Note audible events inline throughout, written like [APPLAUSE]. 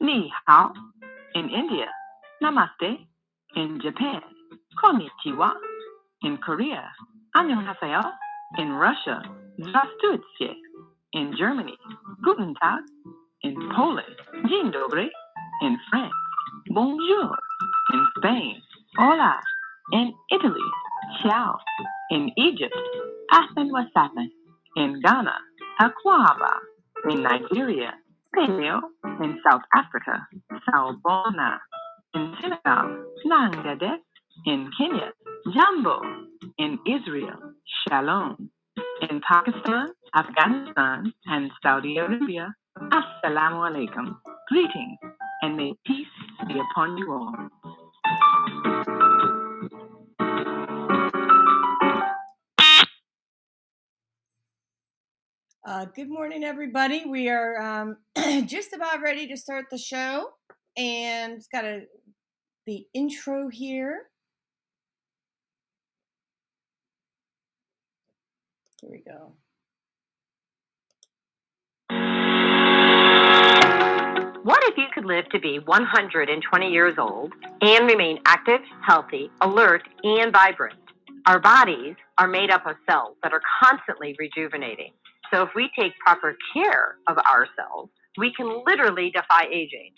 Ni hao in India. Namaste in Japan. Konnichiwa in Korea. Annyeonghaseyo in Russia. Zastutsie in Germany. Guten Tag in Poland. Dzień dobry in France. Bonjour in Spain. Hola in Italy. Ciao in Egypt. Ahlan wa in Ghana. Akwaba in Nigeria paleo. In South Africa, sawubona. In Senegal, nangade. In Kenya, jambo. In Israel, shalom. In Pakistan, Afghanistan, and Saudi Arabia, assalamu alaikum. Greetings, and may peace be upon you all. Uh, good morning, everybody. We are um, [CLEARS THROAT] just about ready to start the show, and it's got a the intro here. Here we go. What if you could live to be 120 years old and remain active, healthy, alert, and vibrant? Our bodies are made up of cells that are constantly rejuvenating. So if we take proper care of ourselves, we can literally defy aging.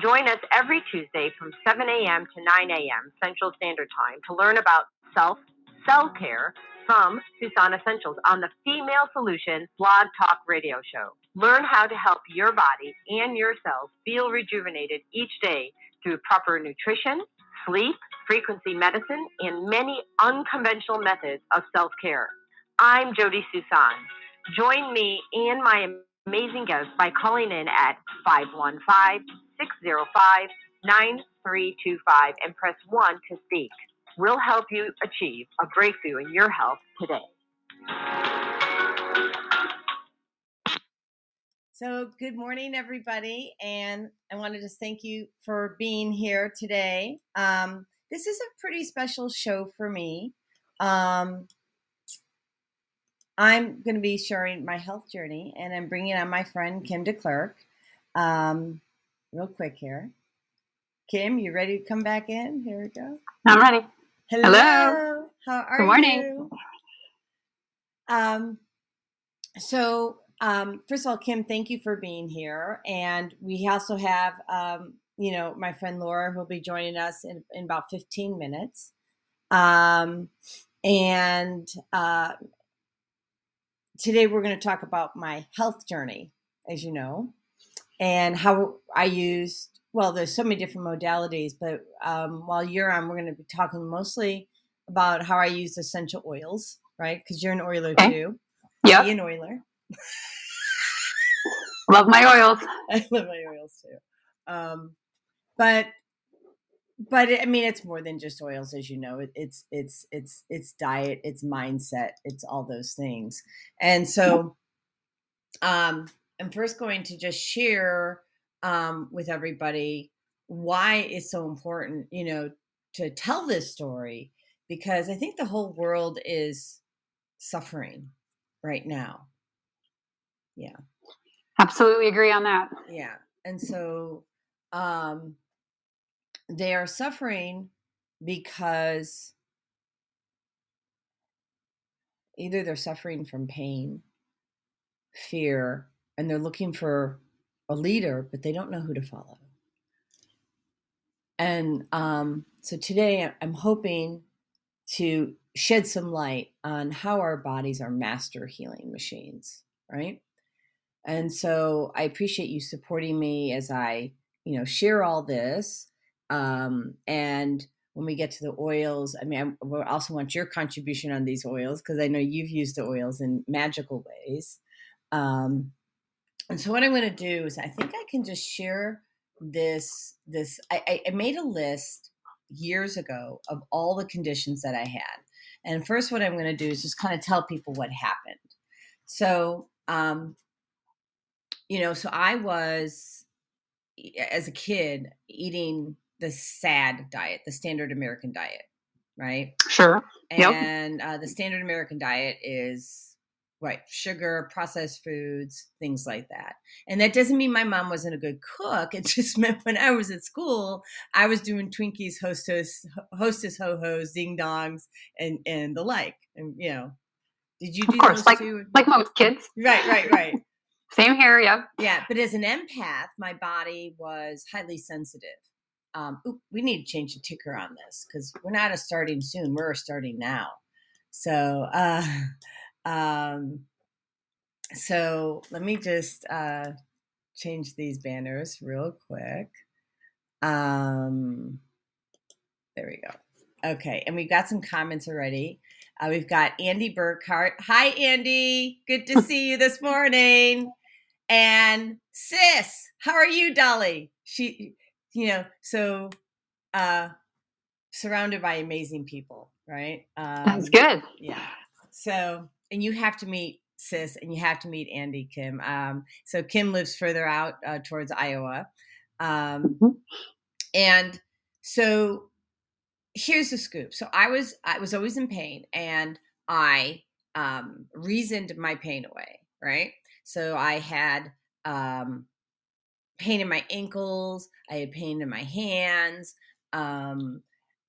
Join us every Tuesday from 7 a.m. to 9 a.m. Central Standard Time to learn about self, cell care from Susan Essentials on the Female Solution Blog Talk Radio Show. Learn how to help your body and your cells feel rejuvenated each day through proper nutrition, sleep, frequency medicine, and many unconventional methods of self care. I'm Jody Susan. Join me and my amazing guests by calling in at 515 605 9325 and press 1 to speak. We'll help you achieve a breakthrough in your health today. So, good morning, everybody, and I wanted to thank you for being here today. Um, this is a pretty special show for me. Um, I'm going to be sharing my health journey, and I'm bringing on my friend Kim DeClerc. Um, real quick here. Kim, you ready to come back in? Here we go. I'm ready. Hello. Hello. How are Good morning. you? Um, so, um, first of all, Kim, thank you for being here. And we also have, um, you know, my friend Laura who will be joining us in, in about 15 minutes. Um, and uh, today we're going to talk about my health journey, as you know, and how I used, well, there's so many different modalities, but um, while you're on, we're going to be talking mostly about how I use essential oils, right? Because you're an oiler Okay. too. Be an oiler. Love my oils. [LAUGHS] I love my oils too. Um, but but I mean, it's more than just oils, as you know. It, it's it's it's it's diet, it's mindset, it's all those things. And so, um, I'm first going to just share um, with everybody why it's so important, you know, to tell this story because I think the whole world is suffering right now. Yeah. Absolutely agree on that. Yeah. And so um they are suffering because either they're suffering from pain, fear, and they're looking for a leader, but they don't know who to follow. And um, so today I'm hoping to shed some light on how our bodies are master healing machines, right? And so I appreciate you supporting me as I, you know, share all this. Um, and when we get to the oils, I mean, I I also want your contribution on these oils because I know you've used the oils in magical ways. Um, and so what I'm going to do is I think I can just share this. This I, I, made a list years ago of all the conditions that I had. And first, what I'm going to do is just kind of tell people what happened. So, um, you know, so I was as a kid eating the SAD diet, the standard American diet, right? Sure. Yep. And uh, the standard American diet is right sugar processed foods things like that and that doesn't mean my mom wasn't a good cook it [LAUGHS] just meant when i was at school i was doing twinkies hostess hostess ho-hos ding dongs and and the like and you know did you do of course, those like too like most kids. right right right [LAUGHS] Same here. Yep. yeah but as an empath my body was highly sensitive um oop, we need to change the ticker on this because we're not a starting soon we're a starting now. So uh [LAUGHS] um so let me just uh change these banners real quick. Um there we go. Okay and we've got some comments already. Uh, we've got andy burkhart. Hi andy. Good to see you this [LAUGHS] morning. And sis how are you dolly? She you know so uh surrounded by amazing people right? Um That's good. yeah. So and you have to meet sis and you have to meet andy kim. Um so kim lives further out uh, towards iowa. Um Mhm. and so here's the scoop. So i was i was always in pain and i um reasoned my pain away right? So i had um pain in my ankles i had pain in my hands um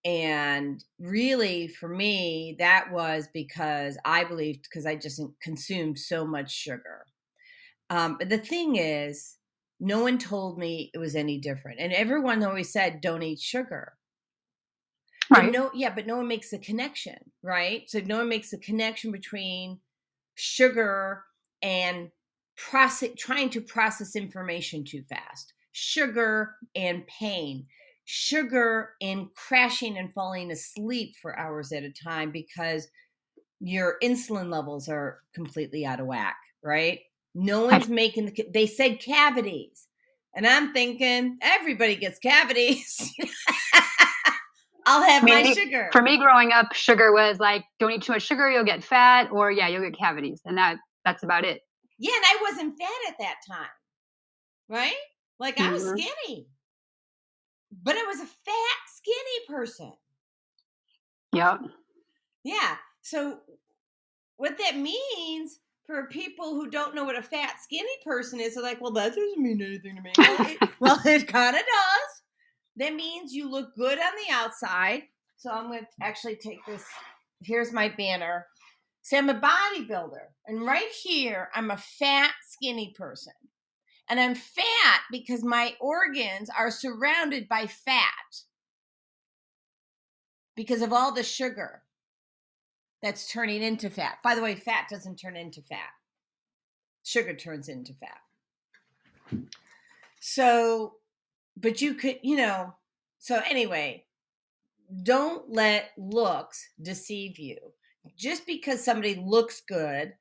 and really for me that was because i believed because i just consumed so much sugar um but the thing is no one told me it was any different and everyone always said don't eat sugar but Right. no, yeah, but no one makes the connection, right? So no one makes the connection between sugar and process trying to process information too fast. Sugar and pain. Sugar and crashing and falling asleep for hours at a time because your insulin levels are completely out of whack, right? No one's making the they said cavities. And I'm thinking everybody gets cavities. [LAUGHS] I'll have I mean, my sugar. For me, growing up, sugar was like, don't eat too much sugar, you'll get fat, or yeah, you'll get cavities, and that that's about it. Yeah, and I wasn't fat at that time. Right? Like I was Mhm. skinny. But I was a fat, skinny person. Yep. Yeah. So what that means for people who don't know what a fat, skinny person is, they're like, well, that doesn't mean anything to me. Well, it [LAUGHS] kind of does. That means you look good on the outside. So I'm going to actually take this. Here's my banner. See, I'm a bodybuilder. And right here, I'm a fat, skinny person. And I'm fat because my organs are surrounded by fat because of all the sugar that's turning into fat. By the way, fat doesn't turn into fat, sugar turns into fat. So, but you could, you know, so anyway, don't let looks deceive you. Just because somebody looks good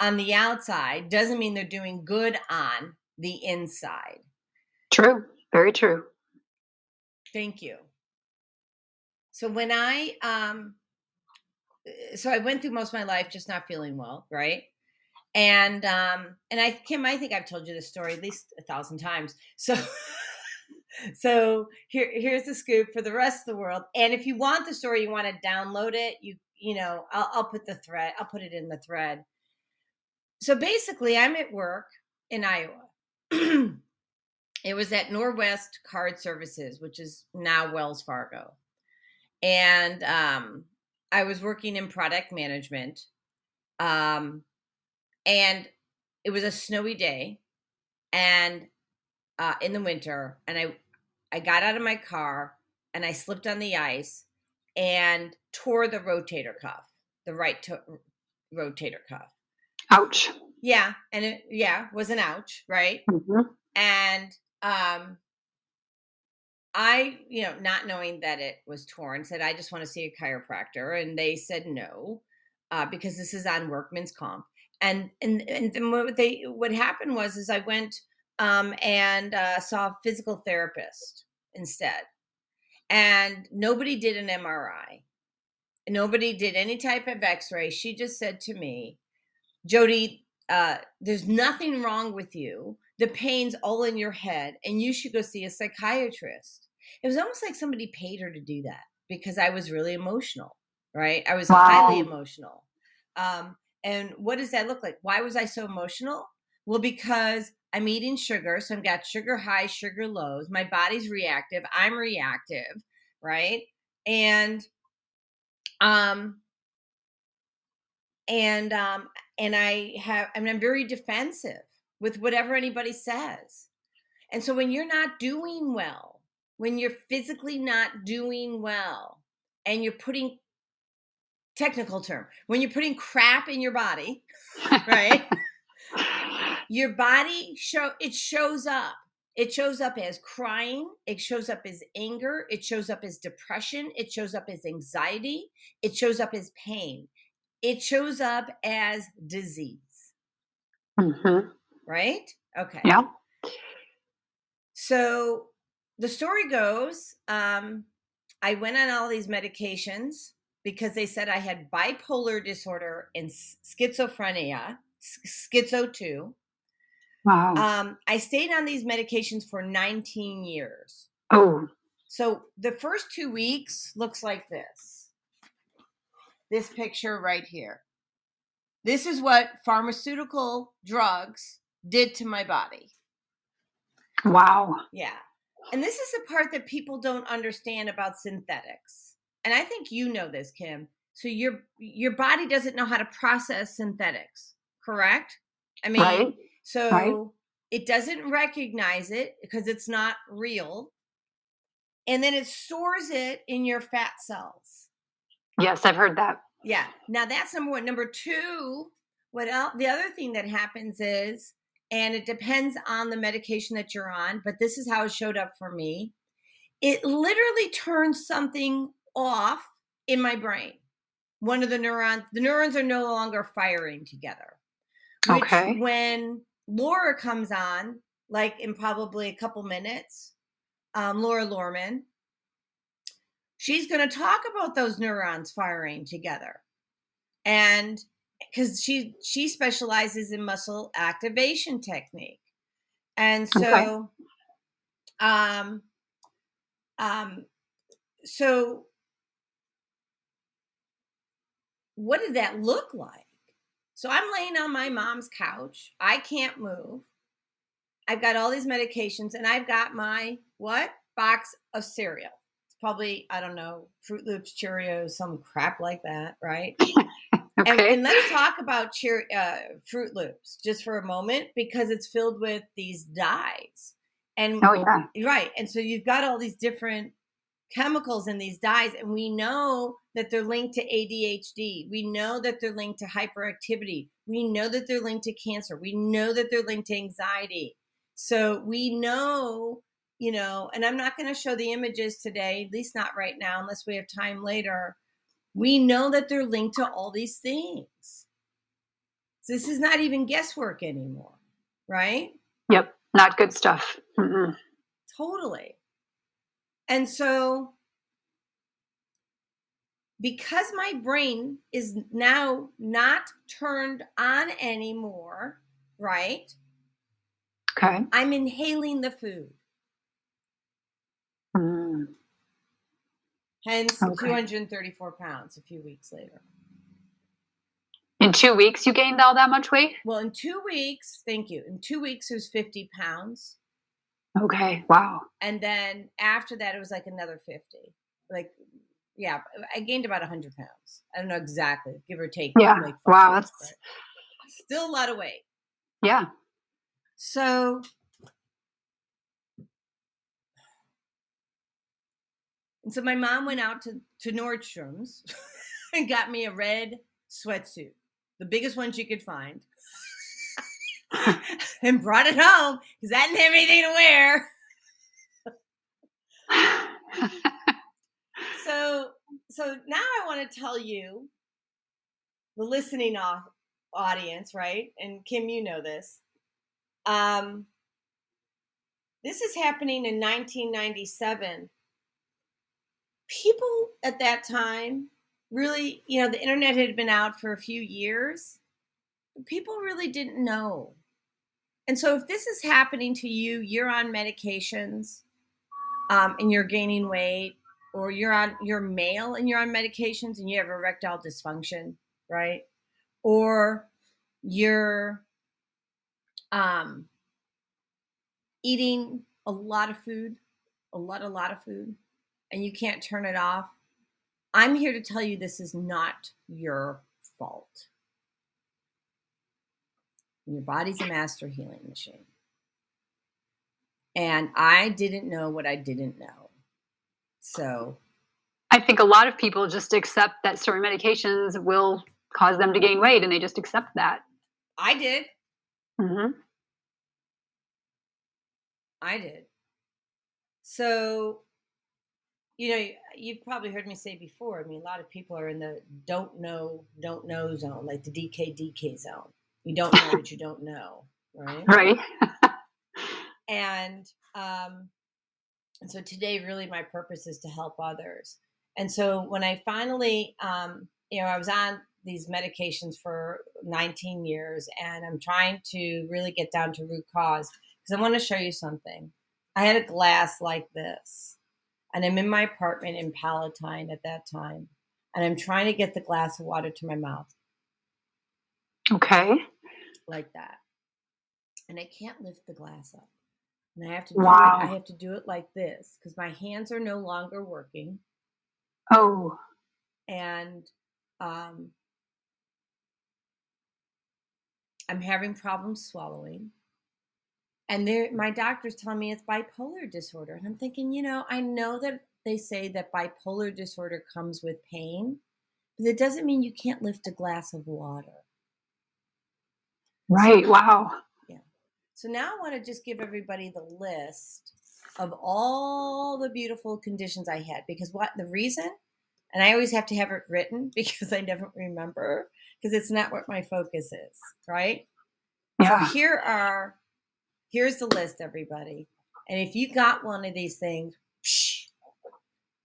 on the outside doesn't mean they're doing good on the inside. True. Very true. Thank you. So when I um uh, so I went through most of my life just not feeling well, right? And um and I Kim, I think I've told you this story at least a thousand times. [LAUGHS] So so here here's the scoop for the rest of the world. And if you want the story, you want to download it, you you know, I'll I'll put the thread, I'll put it in the thread. So basically I'm at work in Iowa. [CLEARS THROAT] it was at Norwest Card Services, which is now Wells Fargo. And um, I was working in product management. Um, and it was a snowy day and uh, in the winter. And I, I got out of my car and I slipped on the ice and tore the rotator cuff, the right to- rotator cuff. Ouch. Yeah. And it, yeah, was an ouch, right? hmm and um i you know not knowing that it was torn said i just want to see a chiropractor and they said no uh, because this is on workman's comp and and and then what they what happened was is i went um and uh, saw a physical therapist instead and nobody did an mri nobody did any type of x-ray she just said to me jody uh, there's nothing wrong with you the pain's all in your head and you should go see a psychiatrist it was almost like somebody paid her to do that because i was really emotional right i was highly emotional um, And what does that look like? Why was I so emotional? Well, because I'm eating sugar, so I've got sugar highs, sugar lows. My body's reactive. I'm reactive, right? And um and um and I have I mean I'm very defensive with whatever anybody says. And so when you're not doing well, when you're physically not doing well and you're putting technical term, when you're putting crap in your body, right? [LAUGHS] your body show it shows up it shows up as crying it shows up as anger it shows up as depression it shows up as anxiety it shows up as pain. It shows up as disease. Mm-hmm. right? Okay. Yeah so the story goes um i went on all these medications because they said i had bipolar disorder and schizophrenia schizo 2 Wow. Um, I stayed on these medications for 19 years. Oh. So the first two weeks looks like this. This picture right here. This is what pharmaceutical drugs did to my body. Wow. Yeah. And this is the part that people don't understand about synthetics. And I think you know this, Kim. So your your body doesn't know how to process synthetics, correct? I mean, right. So right. it doesn't recognize it because it's not real. And then it stores it in your fat cells. Yes, I've heard that. Yeah. Now that's number one. Number two, what else? The other thing that happens is, and it depends on the medication that you're on, but this is how it showed up for me. It literally turns something off in my brain. One of the neurons, the neurons are no longer firing together. Which okay. when Laura comes on, like in probably a couple minutes. Um, Laura Lorman. She's going to talk about those neurons firing together, and because she she specializes in muscle activation technique, and so, okay. um, um, so what did that look like? So I'm laying on my mom's couch. I can't move. I've got all these medications and I've got my what? Box of cereal. It's probably, I don't know, Froot Loops, Cheerios, some crap like that, right? [LAUGHS] okay. And, and, let's talk about Cheer, uh, Froot Loops just for a moment because it's filled with these dyes. And oh yeah, right. And so you've got all these different chemicals in these dyes, and we know that they're linked to ADHD. We know that they're linked to hyperactivity. We know that they're linked to cancer. We know that they're linked to anxiety. So we know, you know, and I'm not going to show the images today, at least not right now, unless we have time later. We know that they're linked to all these things. So this is not even guesswork anymore, right? Yep, not good stuff. Mm-mm. Totally. And so because my brain is now not turned on anymore, right? Okay. I'm inhaling the food. Mm. Hence Okay. 234 pounds a few weeks later. In two weeks, you gained all that much weight? Well, in two weeks, thank you. In two weeks, it was 50 pounds. Okay. Wow. And then after that, it was like another 50. Like, yeah, I gained about 100 pounds. I don't know exactly, give or take. Yeah. like Wow, weeks, that's- still a lot of weight. Yeah. So, and so my mom went out to, to Nordstrom's [LAUGHS] and got me a red sweatsuit, the biggest one she could find, [LAUGHS] and brought it home because I didn't have anything to wear. [LAUGHS] So, so now I want to tell you, the listening au- audience, right? And Kim, you know this. Um, this is happening in 1997. People at that time really, you know, the internet had been out for a few years. People really didn't know. And so if this is happening to you, you're on medications um, and you're gaining weight, or you're on you're male and you're on medications and you have erectile dysfunction, right? or you're um, eating a lot of food, a lot, a lot of food, and you can't turn it off, I'm here to tell you this is not your fault. Your body's a master healing machine. And I didn't know what I didn't know. So I think a lot of people just accept that certain medications will cause them to gain weight and they just accept that. I did. Mm-hmm. I did. So, you know, you've probably heard me say before. I mean, a lot of people are in the don't know, don't know zone, like the DK DK zone. You don't know what you don't know, right? [LAUGHS] Right. [LAUGHS] and um, and so today, really, my purpose is to help others. And so when I finally, um, you know, I was on these medications for 19 years, and I'm trying to really get down to root cause because I want to show you something. I had a glass like this, and I'm in my apartment in Palatine at that time, and I'm trying to get the glass of water to my mouth. Okay. Like that. And I can't lift the glass up. And I have to do wow. it, I have to do it like this because my hands are no longer working. Oh. And um I'm having problems swallowing. And there my doctor's telling me it's bipolar disorder. And I'm thinking, you know, I know that they say that bipolar disorder comes with pain, but it doesn't mean you can't lift a glass of water. Right. Wow. So now I want to just give everybody the list of all the beautiful conditions I had because what the reason, and I always have to have it written [LAUGHS] because I never remember because it's not what my focus is, right? Yeah. So here are here's the list, everybody. And if you got one of these things, psh,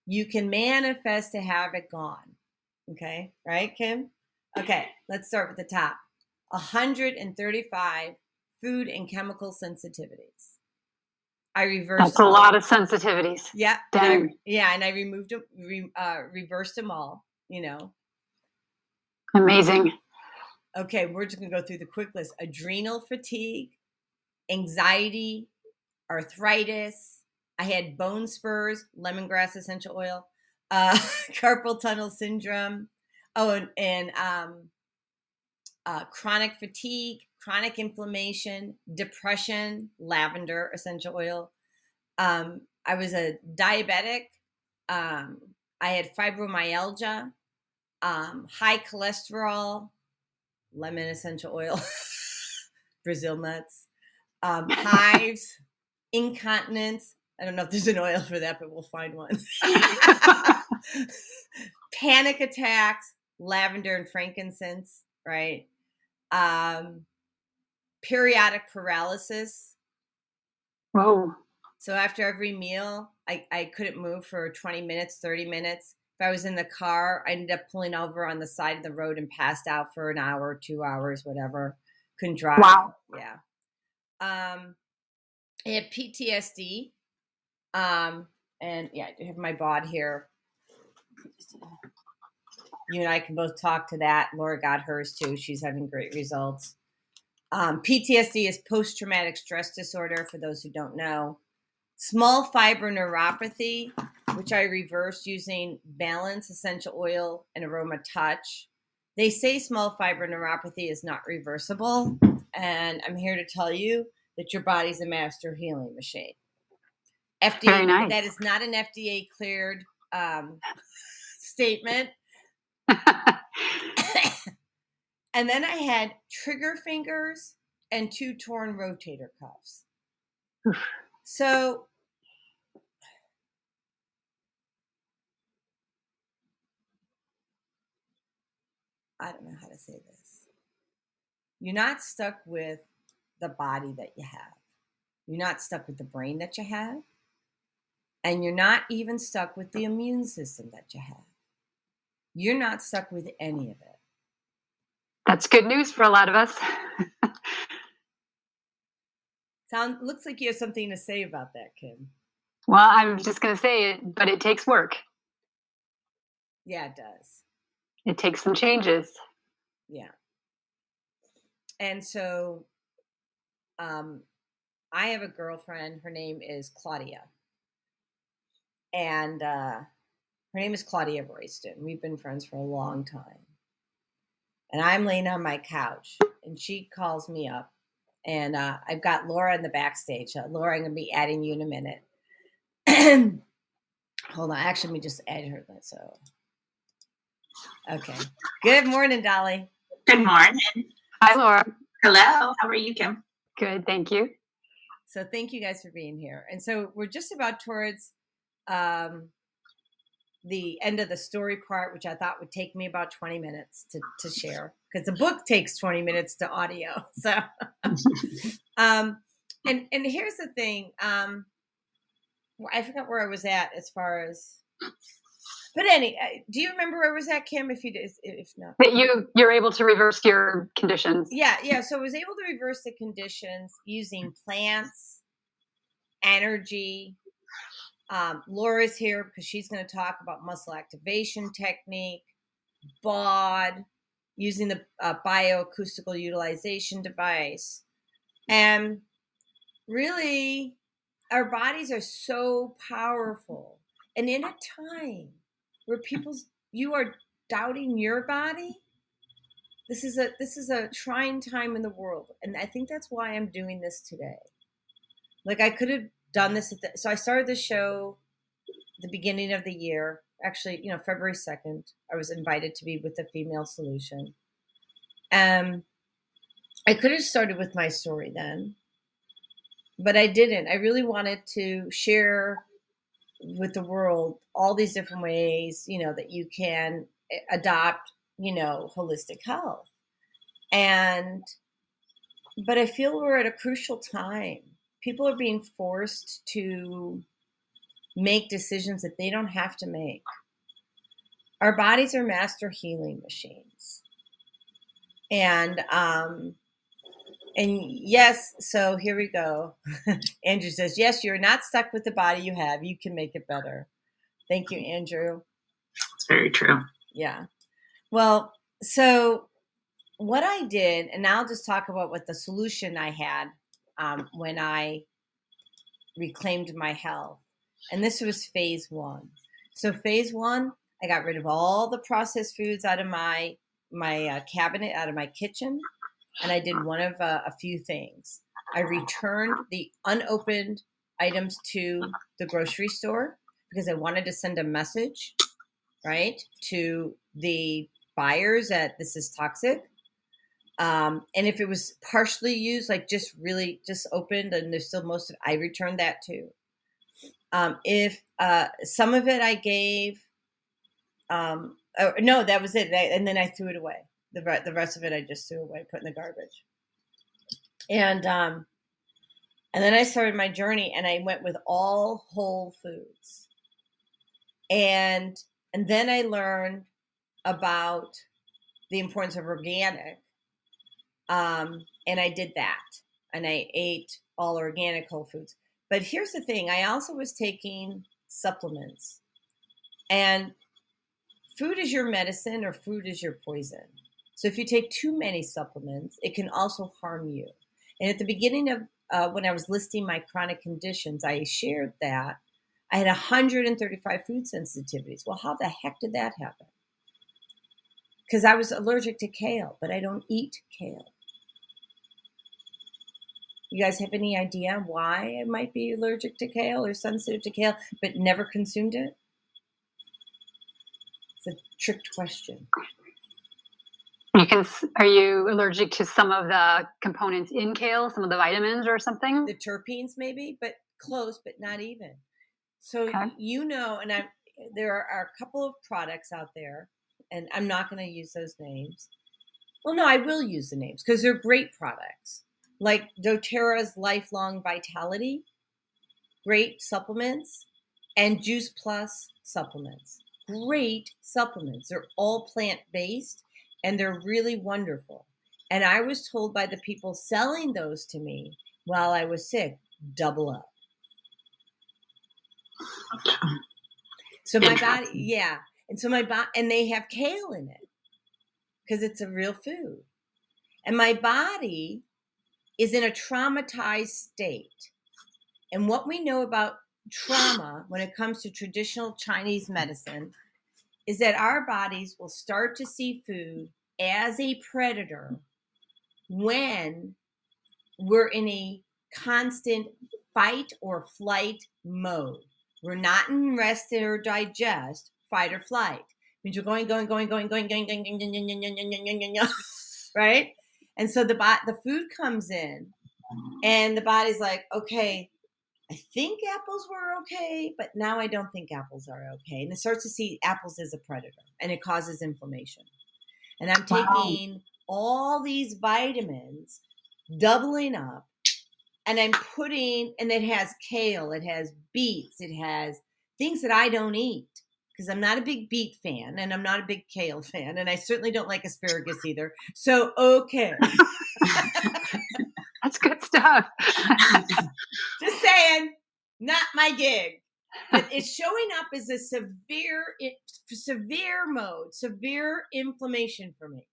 you can manifest to have it gone. Okay, right, Kim? Okay, let's start with the top. 135 food and chemical sensitivities. I reversed. That's a lot of sensitivities. Yeah, and I, yeah, and I removed them, re, uh, reversed them all. You know, amazing. Okay, we're just gonna go through the quick list: adrenal fatigue, anxiety, arthritis. I had bone spurs, lemongrass essential oil, [LAUGHS] uh, carpal tunnel syndrome. Oh, and, and um, uh, chronic fatigue, chronic inflammation, depression, lavender essential oil. Um, I was a diabetic. Um, I had fibromyalgia, um, high cholesterol, lemon essential oil, [LAUGHS] Brazil nuts, um, [LAUGHS] hives, incontinence. I don't know if there's an oil for that, but we'll find one. [LAUGHS] Panic attacks, lavender and frankincense, right? Um, periodic paralysis. Oh. So after every meal, I, I couldn't move for 20 minutes, 30 minutes. If I was in the car, I ended up pulling over on the side of the road and passed out for an hour, two hours, whatever. Couldn't drive. Wow. Yeah. Um, I had PTSD. Um, and yeah, I have my bod here. You and I can both talk to that. Laura got hers too. She's having great results. Um, PTSD is post traumatic stress disorder, for those who don't know. Small fiber neuropathy, which I reversed using balance, essential oil, and aroma touch. They say small fiber neuropathy is not reversible. And I'm here to tell you that your body's a master healing machine. FDA, nice. that is not an FDA cleared um, [LAUGHS] statement. [LAUGHS] [LAUGHS] and then I had trigger fingers and two torn rotator cuffs. so I don't know how to say this. You're not stuck with the body that you have. You're not stuck with the brain that you have. And you're not even stuck with the immune system that you have. You're not stuck with any of it. That's good news for a lot of us. Sound looks like you have something to say about that, Kim. Well, I'm just going to say it, but it takes work. Yeah, it does. It takes some changes. Yeah. and so um, I have a girlfriend. Her name is Claudia, and uh, her name is Claudia Royston. We've been friends for a long time. And I'm laying on my couch, and she calls me up, and uh, I've got Laura in the backstage. Uh, Laura, I'm going to be adding you in a minute. [CLEARS THROAT] Hold on, actually, let me just add her. So, okay. Good morning, Dolly. Good morning. Hi, Laura. Hello. How are you, Kim? Good, thank you. So thank you guys for being here. And so we're just about towards um, the end of the story part, which I thought would take me about 20 minutes to, to [LAUGHS] share because the book takes 20 minutes to audio. [LAUGHS] So, [LAUGHS] um, and, and here's the thing. Um, I forgot where I was at as far as, but any, uh, do you remember where I was at, Kim? If you did, if not, That you you're able to reverse your conditions. yeah, yeah. So I was able to reverse the conditions using plants, energy. Um, Laura's here because she's going to talk about muscle activation technique, BOD, using the uh, bioacoustical utilization device. And really, our bodies are so powerful. And in a time where people's you are doubting your body, this is a this is a trying time in the world and i think that's why i'm doing this today like i could have done this the, so i started the show the beginning of the year. Actually you know february 2nd i was invited to be with the female solution. Um i could have started with my story then but i didn't. I really wanted to share with the world all these different ways you know that you can adopt you know holistic health. And but i feel we're at a crucial time people are being forced to make decisions that they don't have to make. Our bodies are master healing machines. And um and yes so here we go. [LAUGHS] Andrew says yes you're not stuck with the body you have. You can make it better. Thank you andrew. It's very true. yeah. Well, so what I did, and I'll just talk about what the solution I had um, when I reclaimed my health. And this was phase one. So phase one, I got rid of all the processed foods out of my my uh, cabinet, out of my kitchen, and I did one of uh, a few things. I returned the unopened items to the grocery store because I wanted to send a message, right, to the buyers that this is toxic. Um, and if it was partially used, like just really just opened and there's still most of I returned that too. Um, if uh, some of it I gave, um, oh, no, that was it. And then I threw it away. The, the rest of it I just threw away, put in the garbage. And um, and then I started my journey and I went with all whole foods. And and then I learned about the importance of organic. Um, and I did that. And I ate all organic whole foods. But here's the thing I also was taking supplements. And food is your medicine or food is your poison. So if you take too many supplements, it can also harm you. And at the beginning of uh, when I was listing my chronic conditions, I shared that I had 135 food sensitivities. Well, how the heck did that happen? Because I was allergic to kale, but I don't eat kale. You guys have any idea why I might be allergic to kale or sensitive to kale, but never consumed it? It's a tricked question. You can. Are you allergic to some of the components in kale, some of the vitamins or something? the terpenes maybe but close but not even so Okay. you know and i there are, are a couple of products out there and i'm not going to use those names well no i will use the names because they're great products like doterra's lifelong vitality great supplements and juice plus supplements great supplements they're all plant-based and they're really wonderful and i was told by the people selling those to me while I was sick, double up. So my body, yeah. And so my body, and they have kale in it because it's a real food. And my body is in a traumatized state. And what we know about trauma when it comes to traditional Chinese medicine is that our bodies will start to see food as a predator when we're in a constant fight or flight mode. We're not in rest or digest, fight or flight. Means you're going, going, going, going, going, going, going, going, going, going, going, going, going, right? And so the the food comes in, and the body's like, okay, I think apples were okay, but now I don't think apples are okay. And it starts to see apples as a predator, and it causes inflammation. And I'm taking wow. all these vitamins, doubling up, and I'm putting, and it has kale, it has beets, it has things that I don't eat because I'm not a big beet fan and I'm not a big kale fan, and I certainly don't like asparagus either. So, okay. That's good stuff. [LAUGHS] Just saying, not my gig. But it's showing up as a severe, severe mode, severe inflammation for me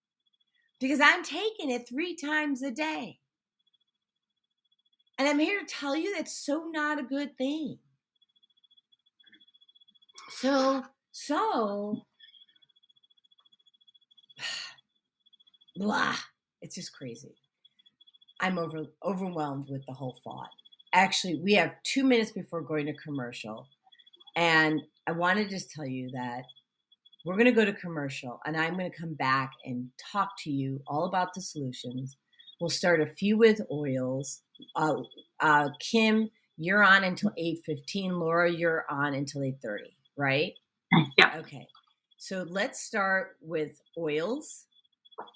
because I'm taking it three times a day. And I'm here to tell you that's so not a good thing. So, so, [SIGHS] blah. It's just crazy. I'm over overwhelmed with the whole thought. Actually, we have two minutes before going to commercial, and I want to just tell you that we're going to go to commercial, and I'm going to come back and talk to you all about the solutions. We'll start a few with oils. Uh, uh, Kim, you're on until 8:15. Laura, you're on until 8:30, right? [LAUGHS] Yeah. Okay. So let's start with oils.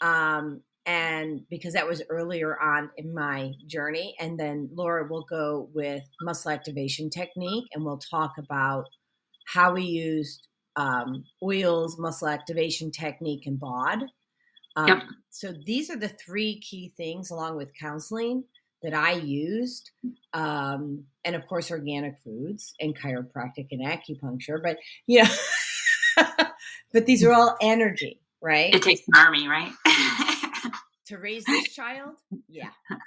Um, and because that was earlier on in my journey and then laura will go with muscle activation technique and we'll talk about how we used um, oils muscle activation technique and bod um, yep. so these are the three key things along with counseling that i used um, and of course organic foods and chiropractic and acupuncture but yeah [LAUGHS] but these are all energy right it takes an army right [LAUGHS] to raise this child, yeah. [LAUGHS]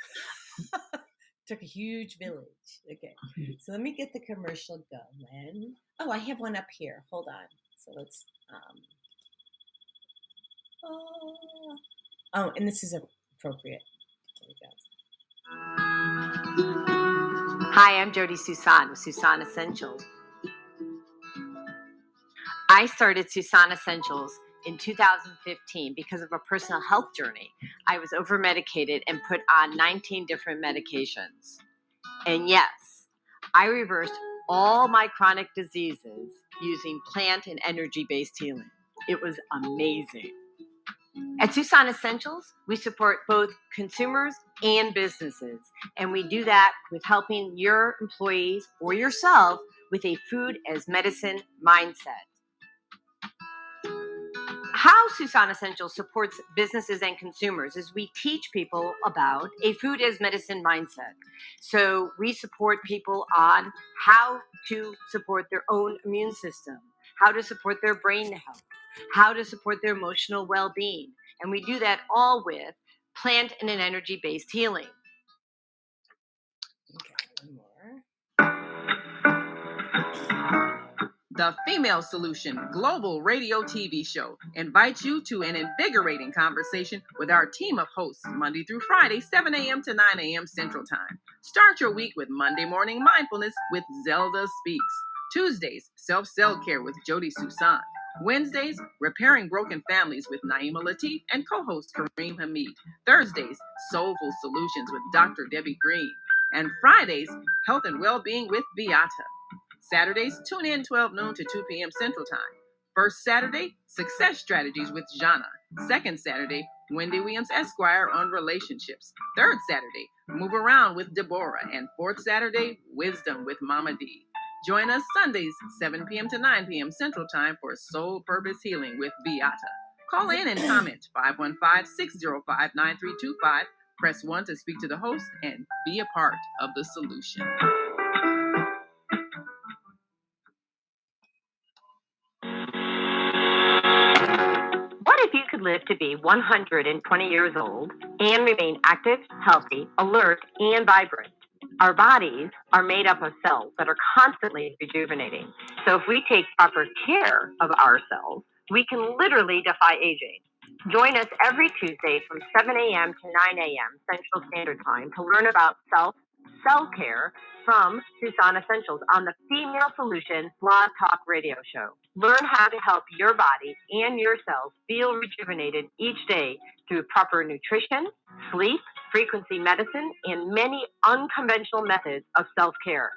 Took a huge village. Okay. So let me get the commercial going. Oh, I have one up here. Hold on. So let's um oh, oh and this is appropriate. There we go. Hi, I'm Jody Susan with Susan Essentials. I started Susan Essentials in 2015 because of a personal health journey. I was over medicated and put on 19 different medications. And yes, I reversed all my chronic diseases using plant and energy based healing. It was amazing. At Susan Essentials, we support both consumers and businesses, and we do that with helping your employees or yourself with a food as medicine mindset how Susan Essentials supports businesses and consumers is we teach people about a food as medicine mindset. So we support people on how to support their own immune system, how to support their brain health, how to support their emotional well being. And we do that all with plant and an energy based healing. The Female Solution Global Radio TV Show invites you to an invigorating conversation with our team of hosts Monday through Friday, 7 a.m. to 9 a.m. Central Time. Start your week with Monday Morning Mindfulness with Zelda Speaks. Tuesdays, Self Cell Care with Jody Susan. Wednesdays, Repairing Broken Families with Naima Latif and co host Kareem Hamid. Thursdays, Soulful Solutions with Dr. Debbie Green. And Fridays, Health and Wellbeing with Beata. Saturdays, tune in 12 noon to 2 p.m. Central Time. First Saturday, Success Strategies with Jana. Second Saturday, Wendy Williams Esquire on relationships. Third Saturday, Move Around with Deborah. And fourth Saturday, Wisdom with Mama D. Join us Sundays, 7 p.m. to 9 p.m. Central Time for Soul Purpose Healing with Beata. Call in and comment 515 605 9325. Press 1 to speak to the host and be a part of the solution. What if you could live to be 120 years old and remain active, healthy, alert, and vibrant. Our bodies are made up of cells that are constantly rejuvenating. So if we take proper care of ourselves, we can literally defy aging. Join us every Tuesday from 7 a.m. to 9 a.m. Central Standard Time to learn about self cell care from Susan Essentials on the Female Solution Blog Talk Radio Show. Learn how to help your body and your cells feel rejuvenated each day through proper nutrition, sleep, frequency medicine, and many unconventional methods of self care.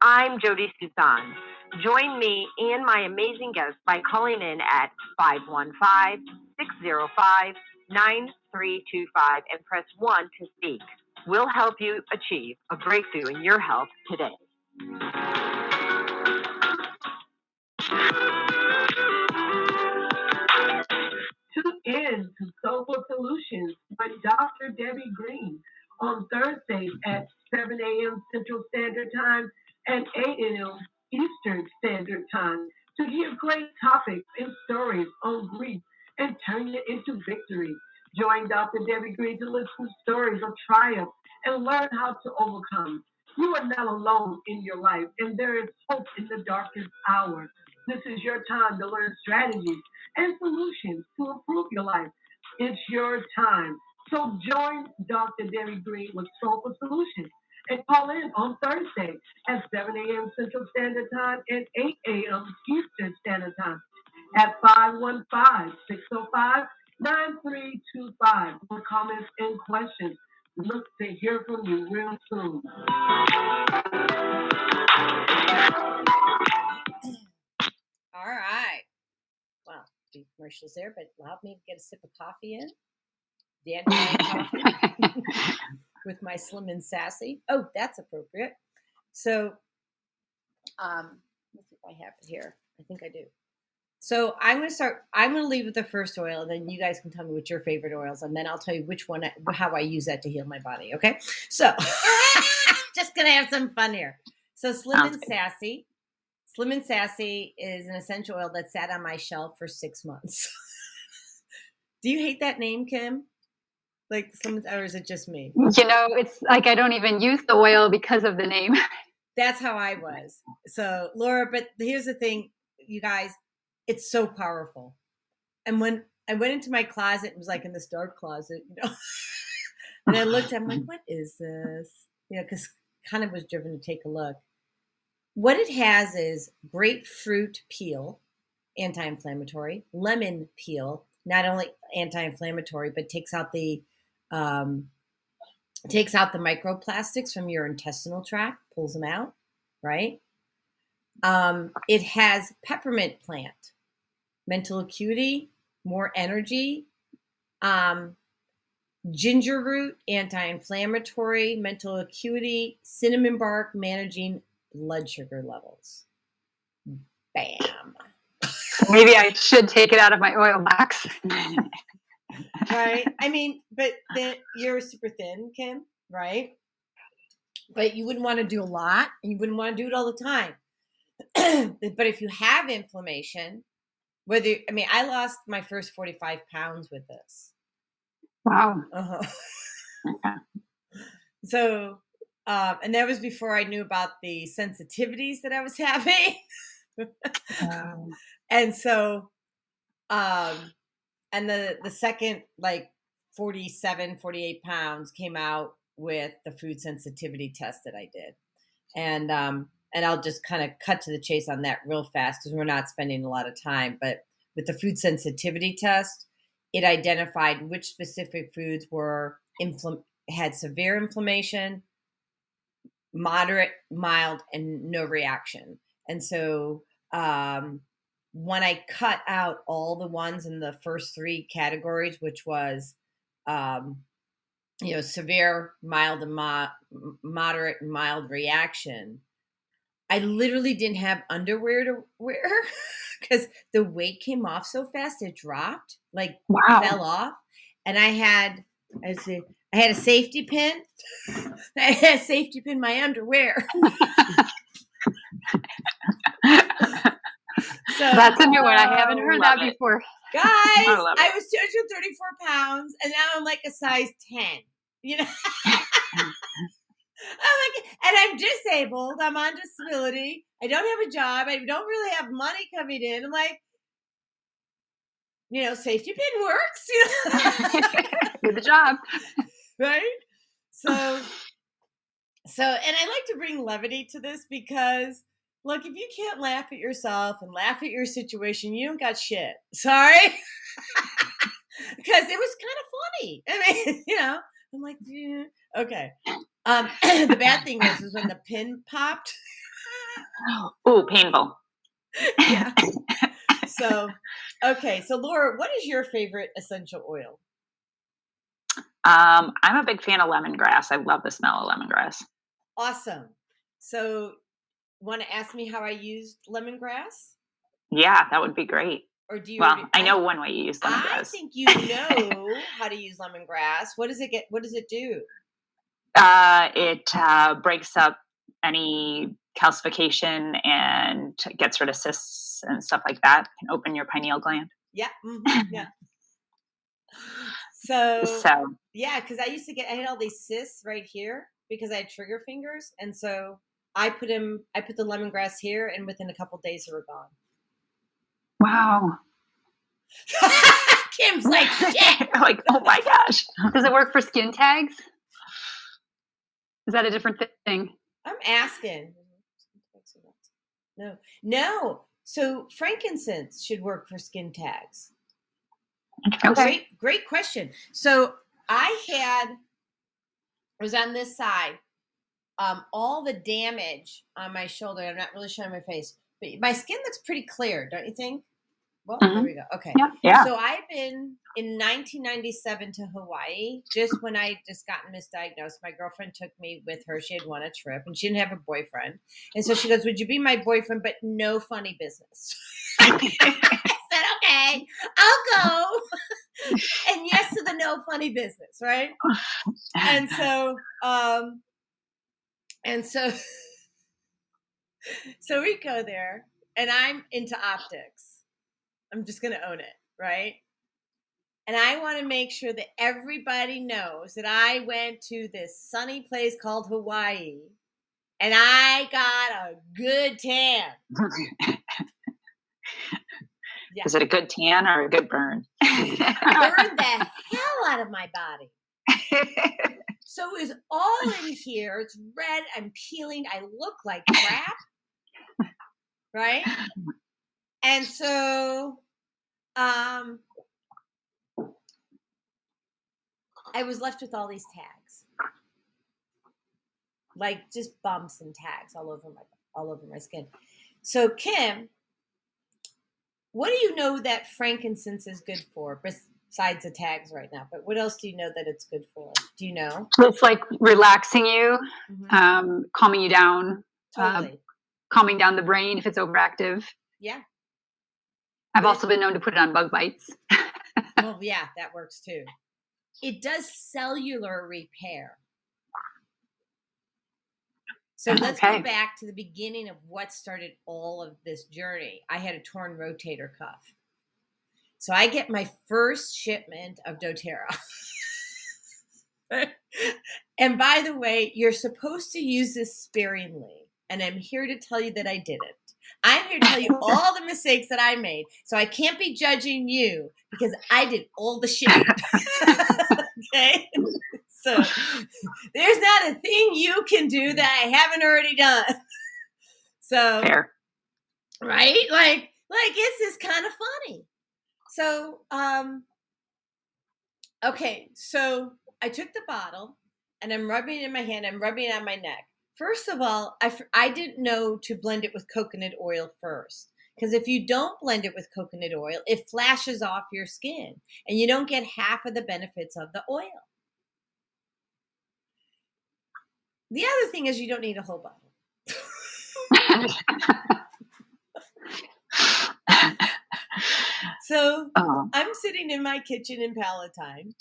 I'm Jody Susan. Join me and my amazing guests by calling in at 515 605 9325 and press 1 to speak. We'll help you achieve a breakthrough in your health today. To Soulful Solutions with Dr. Debbie Green on Thursdays at 7 a.m. Central Standard Time and 8 a.m. Eastern Standard Time to hear great topics and stories on grief and turn it into victory. Join Dr. Debbie Green to listen to stories of triumph and learn how to overcome. You are not alone in your life, and there is hope in the darkest hour. This is your time to learn strategies and solutions to improve your life. It's your time. So join Dr. Debbie Green with Soulful Solutions and call in on Thursday at 7 a.m. Central Standard Time and 8 a.m. Eastern Standard Time at 515-605 9325 for comments and questions. Look to hear from you real soon. All right. Few commercials there, but allowed me to get a sip of coffee in. Dandelion coffee [LAUGHS] with my slim and sassy. Oh, that's appropriate. So, um, let's see if I have it here. I think I do. So I'm going to start. I'm going to leave with the first oil, and then you guys can tell me what your favorite oils, and then I'll tell you which one, I, how I use that to heal my body. Okay. So, [LAUGHS] just going to have some fun here. So, Slim Sounds and good. Sassy. Slim and Sassy is an essential oil that sat on my shelf for six months. [LAUGHS] Do you hate that name, Kim? Like, Slim, or is it just me? You know, it's like I don't even use the oil because of the name. [LAUGHS] That's how I was. So, Laura, but here's the thing, you guys, it's so powerful. And when I went into my closet, it was like in this dark closet, you know. [LAUGHS] and I looked, I'm like, what is this? You know, because kind of was driven to take a look. What it has is grapefruit peel, anti inflammatory, lemon peel, not only anti inflammatory, but takes out the um, takes out the microplastics from your intestinal tract, pulls them out, right? Um, it has peppermint plant, mental acuity, more energy, um, ginger root, anti inflammatory, mental acuity, cinnamon bark, managing blood sugar levels. Bam. Maybe I should take it out of my oil box. right? [LAUGHS] I mean, but the, you're super thin, Kim, right? But you wouldn't want to do a lot, and you wouldn't want to do it all the time. [CLEARS THROAT] but if you have inflammation, whether I mean, I lost my first 45 pounds with this. Wow. Uh-huh. [LAUGHS] Okay. So, um, and that was before I knew about the sensitivities that I was [LAUGHS] having. Um, and so um and the the second like 47 48 pounds came out with the food sensitivity test that i did and um and i'll just kind of cut to the chase on that real fast because we're not spending a lot of time but with the food sensitivity test it identified which specific foods were infl- had severe inflammation moderate mild and no reaction and so um, when I cut out all the ones in the first three categories, which was, um, you know, severe, mild, and mo- moderate, and mild reaction, I literally didn't have underwear to wear [LAUGHS] because the weight came off so fast it dropped, like wow. fell off, and I had, I see, I had a safety pin. [LAUGHS] I had a safety pin in my underwear. [LAUGHS] So That's a new one. I haven't oh, heard that it. before. [LAUGHS] Guys, I I was 234 pounds and now I'm like a size 10. You know? I'm like, and I'm disabled. I'm on disability. I don't have a job. I don't really have money coming in. I'm like, you know, safety pin works, you know? Did the job. Right? So, [SIGHS] so, and I like to bring levity to this because, look, if you can't laugh at yourself and laugh at your situation, you don't got shit. [LAUGHS] Sorry, [LAUGHS] because it was kind of funny. [LAUGHS] I mean, you know, I'm like, yeah. okay. Um, [CLEARS THROAT] the bad thing was, is when the pin popped. [GASPS] Ooh, painful. yeah. So, okay. So, Laura, what is your favorite essential oil? Um, I'm a big fan of lemongrass. I love the smell of lemongrass. Awesome. So, want to ask me how I used lemongrass? Yeah, that would be great. Or do you? Well, already- I know one way you use lemongrass. I think you know [LAUGHS] how to use lemongrass. What does it get? What does it do? Uh, it uh, breaks up any calcification and gets rid of cysts and stuff like that. Can open your pineal gland. Yeah, mhm, yeah. [LAUGHS] [LAUGHS] So, So yeah, because I used to get I had all these cysts right here because I had trigger fingers, and so I put him. I put the lemongrass here, and within a couple days they were gone. Wow. [LAUGHS] Kim's like shit. [LAUGHS] like, oh my gosh. Does it work for skin tags? Is that a different thing? I'm asking. No, no. So frankincense should work for skin tags. Okay. Great, great question. So I had was on this side. Um, all the damage on my shoulder. I'm not really showing my face, but my skin looks pretty clear, don't you think? Well, there Mhm. we go. Okay. Yeah. Yeah. So I've been in 1997 to Hawaii just when I just gotten misdiagnosed. My girlfriend took me with her. She had won a trip and she didn't have a boyfriend. And so she goes, Would you be my boyfriend, but no funny business? [LAUGHS] [LAUGHS] Okay, I'll go. [LAUGHS] and yes to the no funny business, right? And so, um, and so, [LAUGHS] so we go there and I'm into optics. I'm just going to own it, right? And I want to make sure that everybody knows that I went to this sunny place called Hawaii and I got a good tan. [LAUGHS] Yeah. Is it a good tan or a good burn? [LAUGHS] [LAUGHS] Burned the hell out of my body. So it was all in here. It's red. I'm peeling. I look like crap. right? And so um I was left with all these tags. Like just bumps and tags all over my all over my skin. So Kim, what do you know that frankincense is good for besides the tags right now? But what else do you know that it's good for? Do you know? It's like relaxing you, Mhm. um, calming you down, uh, calming down the brain if it's overactive. Yeah. I've also been known to put it on bug bites. [LAUGHS] well, yeah, that works too. It does cellular repair. So [LAUGHS] let's Okay. go back to the beginning of what started all of this journey. I had a torn rotator cuff. So I get my first shipment of doTERRA. [LAUGHS] and by the way, you're supposed to use this sparingly. And I'm here to tell you that I didn't. I'm here to tell you [LAUGHS] all the mistakes that I made. So I can't be judging you because I did all the shit. okay? So there's not a thing you can do that I haven't already done. So Fair. right? Like like it's just kind of funny. So um okay, so I took the bottle and I'm rubbing it in my hand. I'm rubbing it on my neck. First of all, I, I didn't know to blend it with coconut oil first. Because if you don't blend it with coconut oil, it flashes off your skin and you don't get half of the benefits of the oil. The other thing is you don't need a whole bottle. So Oh, I'm sitting in my kitchen in Palatine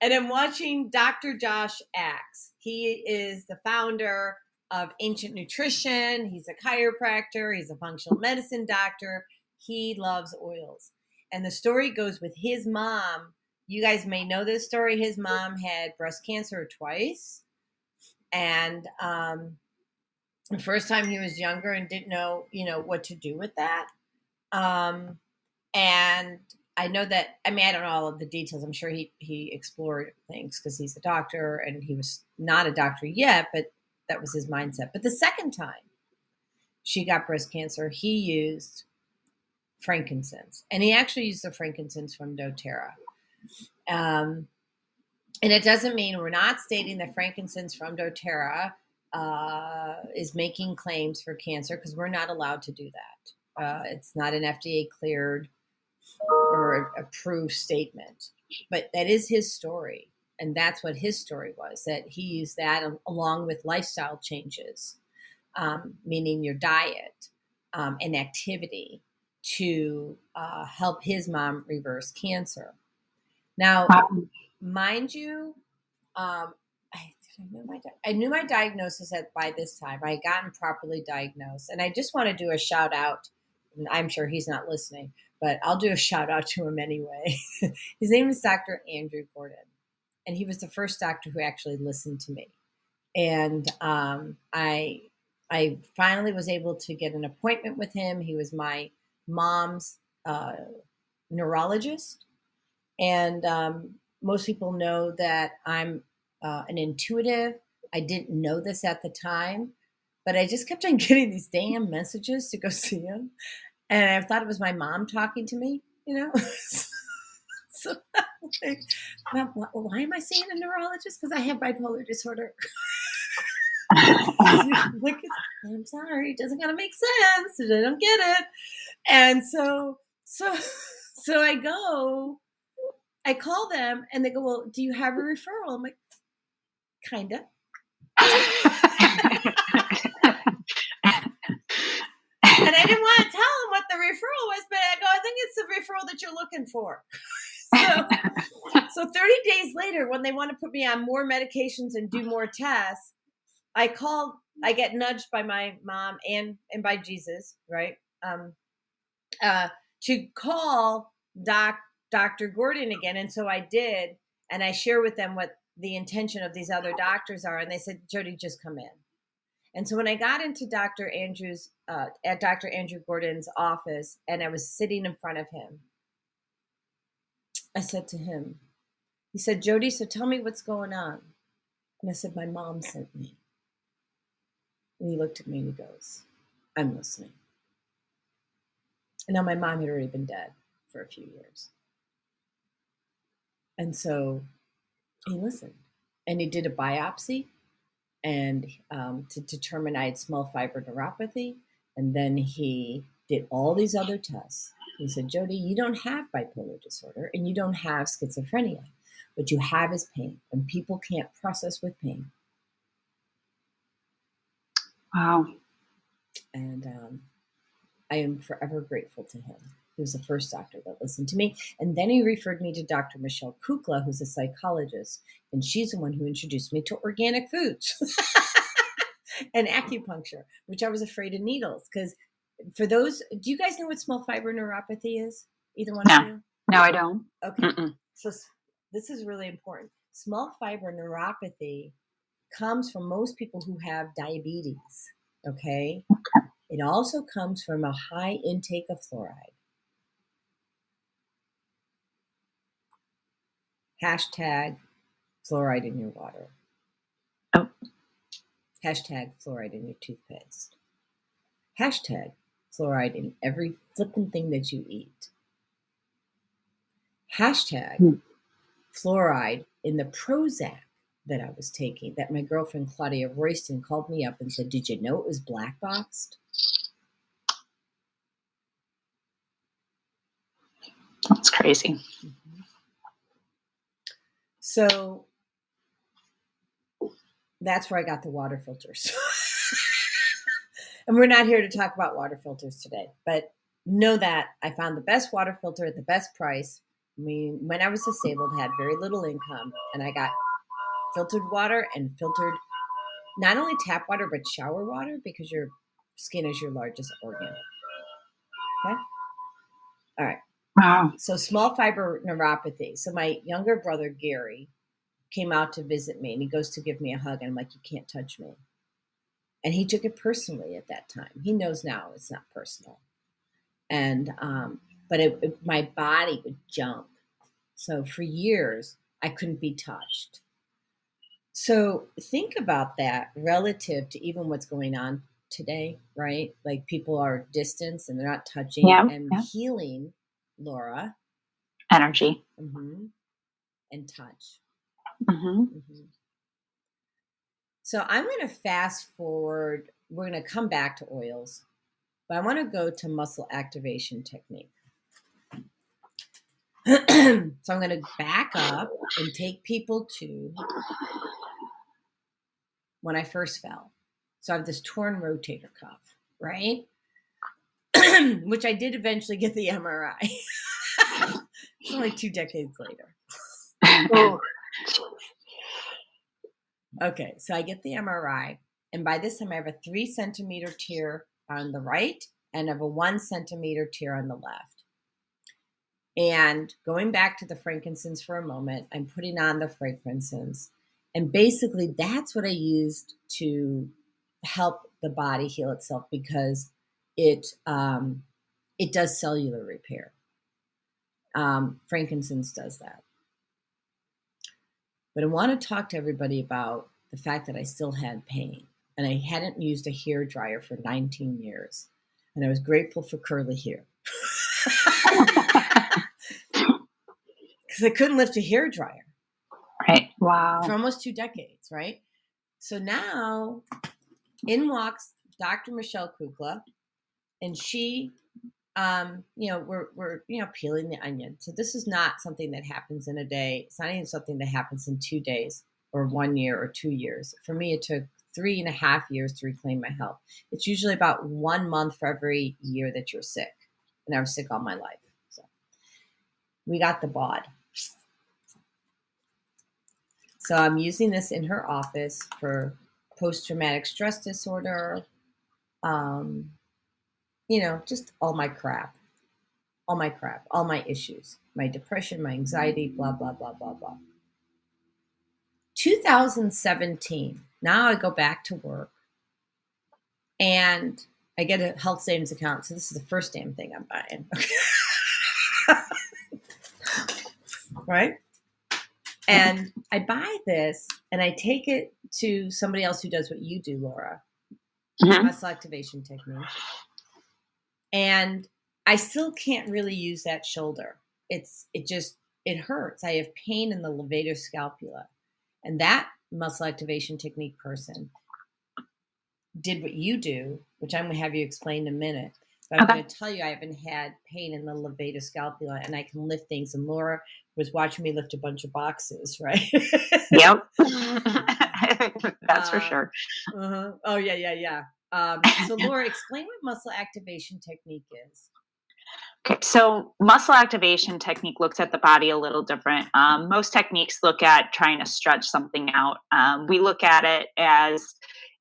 and I'm watching Dr. Josh Axe. He is the founder of Ancient Nutrition. He's a chiropractor, he's a functional medicine doctor. He loves oils. And the story goes with his mom. You guys may know this story. His mom had breast cancer twice. And um, the first time he was younger and didn't know, you know, what to do with that. Um, and I know that, I mean, I don't know all of the details. I'm sure he, he explored things because he's a doctor and he was not a doctor yet, but that was his mindset. But the second time she got breast cancer, he used frankincense, and he actually used the frankincense from DoTerra. Um, and it doesn't mean we're not stating that frankincense from DoTerra uh, is making claims for cancer because we're not allowed to do that. Uh, it's not an FDA cleared or approved statement, but that is his story. And that's what his story was that he used that along with lifestyle changes, um, meaning your diet um, and activity to uh, help his mom reverse cancer. Now, mind you, um, I, I, knew my I knew my diagnosis at by this time. I had gotten properly diagnosed, and I just want to do a shout out. I'm sure he's not listening, but I'll do a shout out to him anyway. [LAUGHS] His name is Dr. Andrew Gordon, and he was the first doctor who actually listened to me. And um, I I finally was able to get an appointment with him. He was my mom's uh, neurologist. And um, most people know that I'm uh, an intuitive. I didn't know this at the time, but I just kept on [LAUGHS] getting these damn messages to go see him. And I thought it was my mom talking to me, you know? [LAUGHS] so, like, why am I seeing a neurologist? Because I have bipolar disorder. [LAUGHS] like, I'm sorry, it doesn't gotta make sense. I don't get it. And so, so, so I go, I call them, and they go, "Well, do you have a referral?" I'm like, "Kinda." and I didn't want to tell them what the referral was, but I go, "I think it's the referral that you're looking for." [LAUGHS] so, so 30 days later, when they want to put me on more medications and do more tests, I call, I get nudged by my mom and and by Jesus, right? Um, uh, to call Doc Dr. Gordon again, and so I did, and I share with them what the intention of these other doctors are, and they said, "Jody, just come in." And so when I got into Dr. Andrews uh, at Dr. Andrew Gordon's office, and I was sitting in front of him, I said to him, he said, Jody, so tell me what's going on. And I said, My mom sent me. And he looked at me and he goes, I'm listening. And now my mom had already been dead for a few years. And so he listened and he did a biopsy and um, to determine I had small fiber neuropathy. And then he did all these other tests. He said, Jody, you don't have bipolar disorder and you don't have schizophrenia. What you have is pain, and people can't process with pain. Wow. And um, I am forever grateful to him. He was the first doctor that listened to me. And then he referred me to Dr. Michelle Kukla, who's a psychologist. And she's the one who introduced me to organic foods [LAUGHS] and acupuncture, which I was afraid of needles. Because for those, do you guys know what small fiber neuropathy is? Either one no. of you? No, I don't. Okay. Mm-mm. So this is really important. Small fiber neuropathy comes from most people who have diabetes. Okay. It also comes from a high intake of fluoride. Hashtag fluoride in your water. Oh. Hashtag fluoride in your toothpaste. Hashtag fluoride in every flippin' thing that you eat. Hashtag Hmm. fluoride in the Prozac that I was taking that my girlfriend Claudia Royston called me up and said, Did you know it was black boxed? That's crazy. So that's where I got the water filters. [LAUGHS] and we're not here to talk about water filters today, but know that I found the best water filter at the best price. I mean, when I was disabled, I had very little income, and I got filtered water and filtered not only tap water but shower water because your skin is your largest organ. Okay. All right. Wow. So small fiber neuropathy. So my younger brother Gary came out to visit me and he goes to give me a hug and I'm like, you can't touch me. And he took it personally at that time. He knows now it's not personal. And um, but it, it, my body would jump. So for years I couldn't be touched. So think about that relative to even what's going on today, right? Like people are distance and they're not touching Yeah, and yeah. healing, Laura, Energy. hmm and touch. hmm hmm So I'm going to fast forward. We're going to come back to oils, but I want to go to muscle activation technique. [CLEARS THROAT] so I'm going to back up and take people to when I first fell. So I have this torn rotator cuff, right? [CLEARS THROAT] Which I did eventually get the MRI. it's [LAUGHS] only two decades later. Okay, so I get the MRI, and by this time I have a three centimeter tear on the right and I have a one centimeter tear on the left. And going back to the frankincense for a moment, I'm putting on the frankincense, and basically that's what I used to help the body heal itself because it um, it does cellular repair. Um, frankincense does that. But I want to talk to everybody about the fact that I still had pain and I hadn't used a hair dryer for 19 years. And I was grateful for curly hair. [LAUGHS] Because I couldn't lift a hair dryer Right. wow. for almost two decades, right? So now in walks Dr. Michelle Kukla, and she, um, you know, we're, we're, you know, peeling the onion. So this is not something that happens in a day. It's not even something that happens in two days or one year or two years. For me, it took three and a half years to reclaim my health. It's usually about one month for every year that you're sick. And I was sick all my life. So we got the bod. So I'm using this in her office for post traumatic stress disorder, um, you know, just all my crap, all my crap, all my issues, my depression, my anxiety, blah, blah, blah, blah, blah. 2017, now I go back to work and I get a health savings account. So this is the first damn thing I'm buying. [LAUGHS] right? And I buy this and I take it to somebody else who does what you do, Laura, Mhm. muscle activation technique. And I still can't really use that shoulder. It's it just it hurts. I have pain in the levator scapula. And that muscle activation technique person did what you do, which I'm going to have you explain in a minute. But I'm Okay. going to tell you I haven't had pain in the levator scapula and I can lift things. And Laura was watching me lift a bunch of boxes, [LAUGHS] right? Yep. [LAUGHS] [LAUGHS] That's for Uh, sure. uh-huh. Oh, yeah, yeah, yeah. Um, [LAUGHS] so, Laura, explain what muscle activation technique is. Okay, so muscle activation technique looks at the body a little different. Um, most techniques look at trying to stretch something out. Um, we look at it as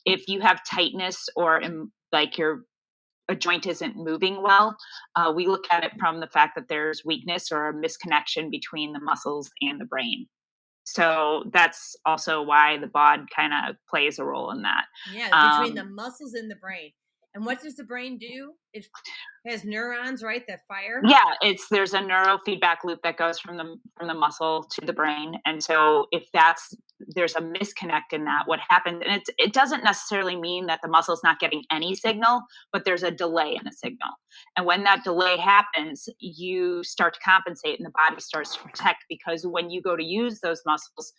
if you have tightness or um, like your a joint isn't moving well. Uh, we look at it from the fact that there's weakness or a misconnection between the muscles and the brain. So that's also why the bod kind of plays a role in that. Yeah, between Um, the muscles in the brain. And what does the brain do? It has neurons, right, that fire? yeah it's there's a neurofeedback loop that goes from the from the muscle to the brain and so if that's there's a misconnect in that what happens and it's, it doesn't necessarily mean that the muscle's not getting any signal but there's a delay in the signal and when that delay happens you start to compensate and the body starts to protect because when you go to use those muscles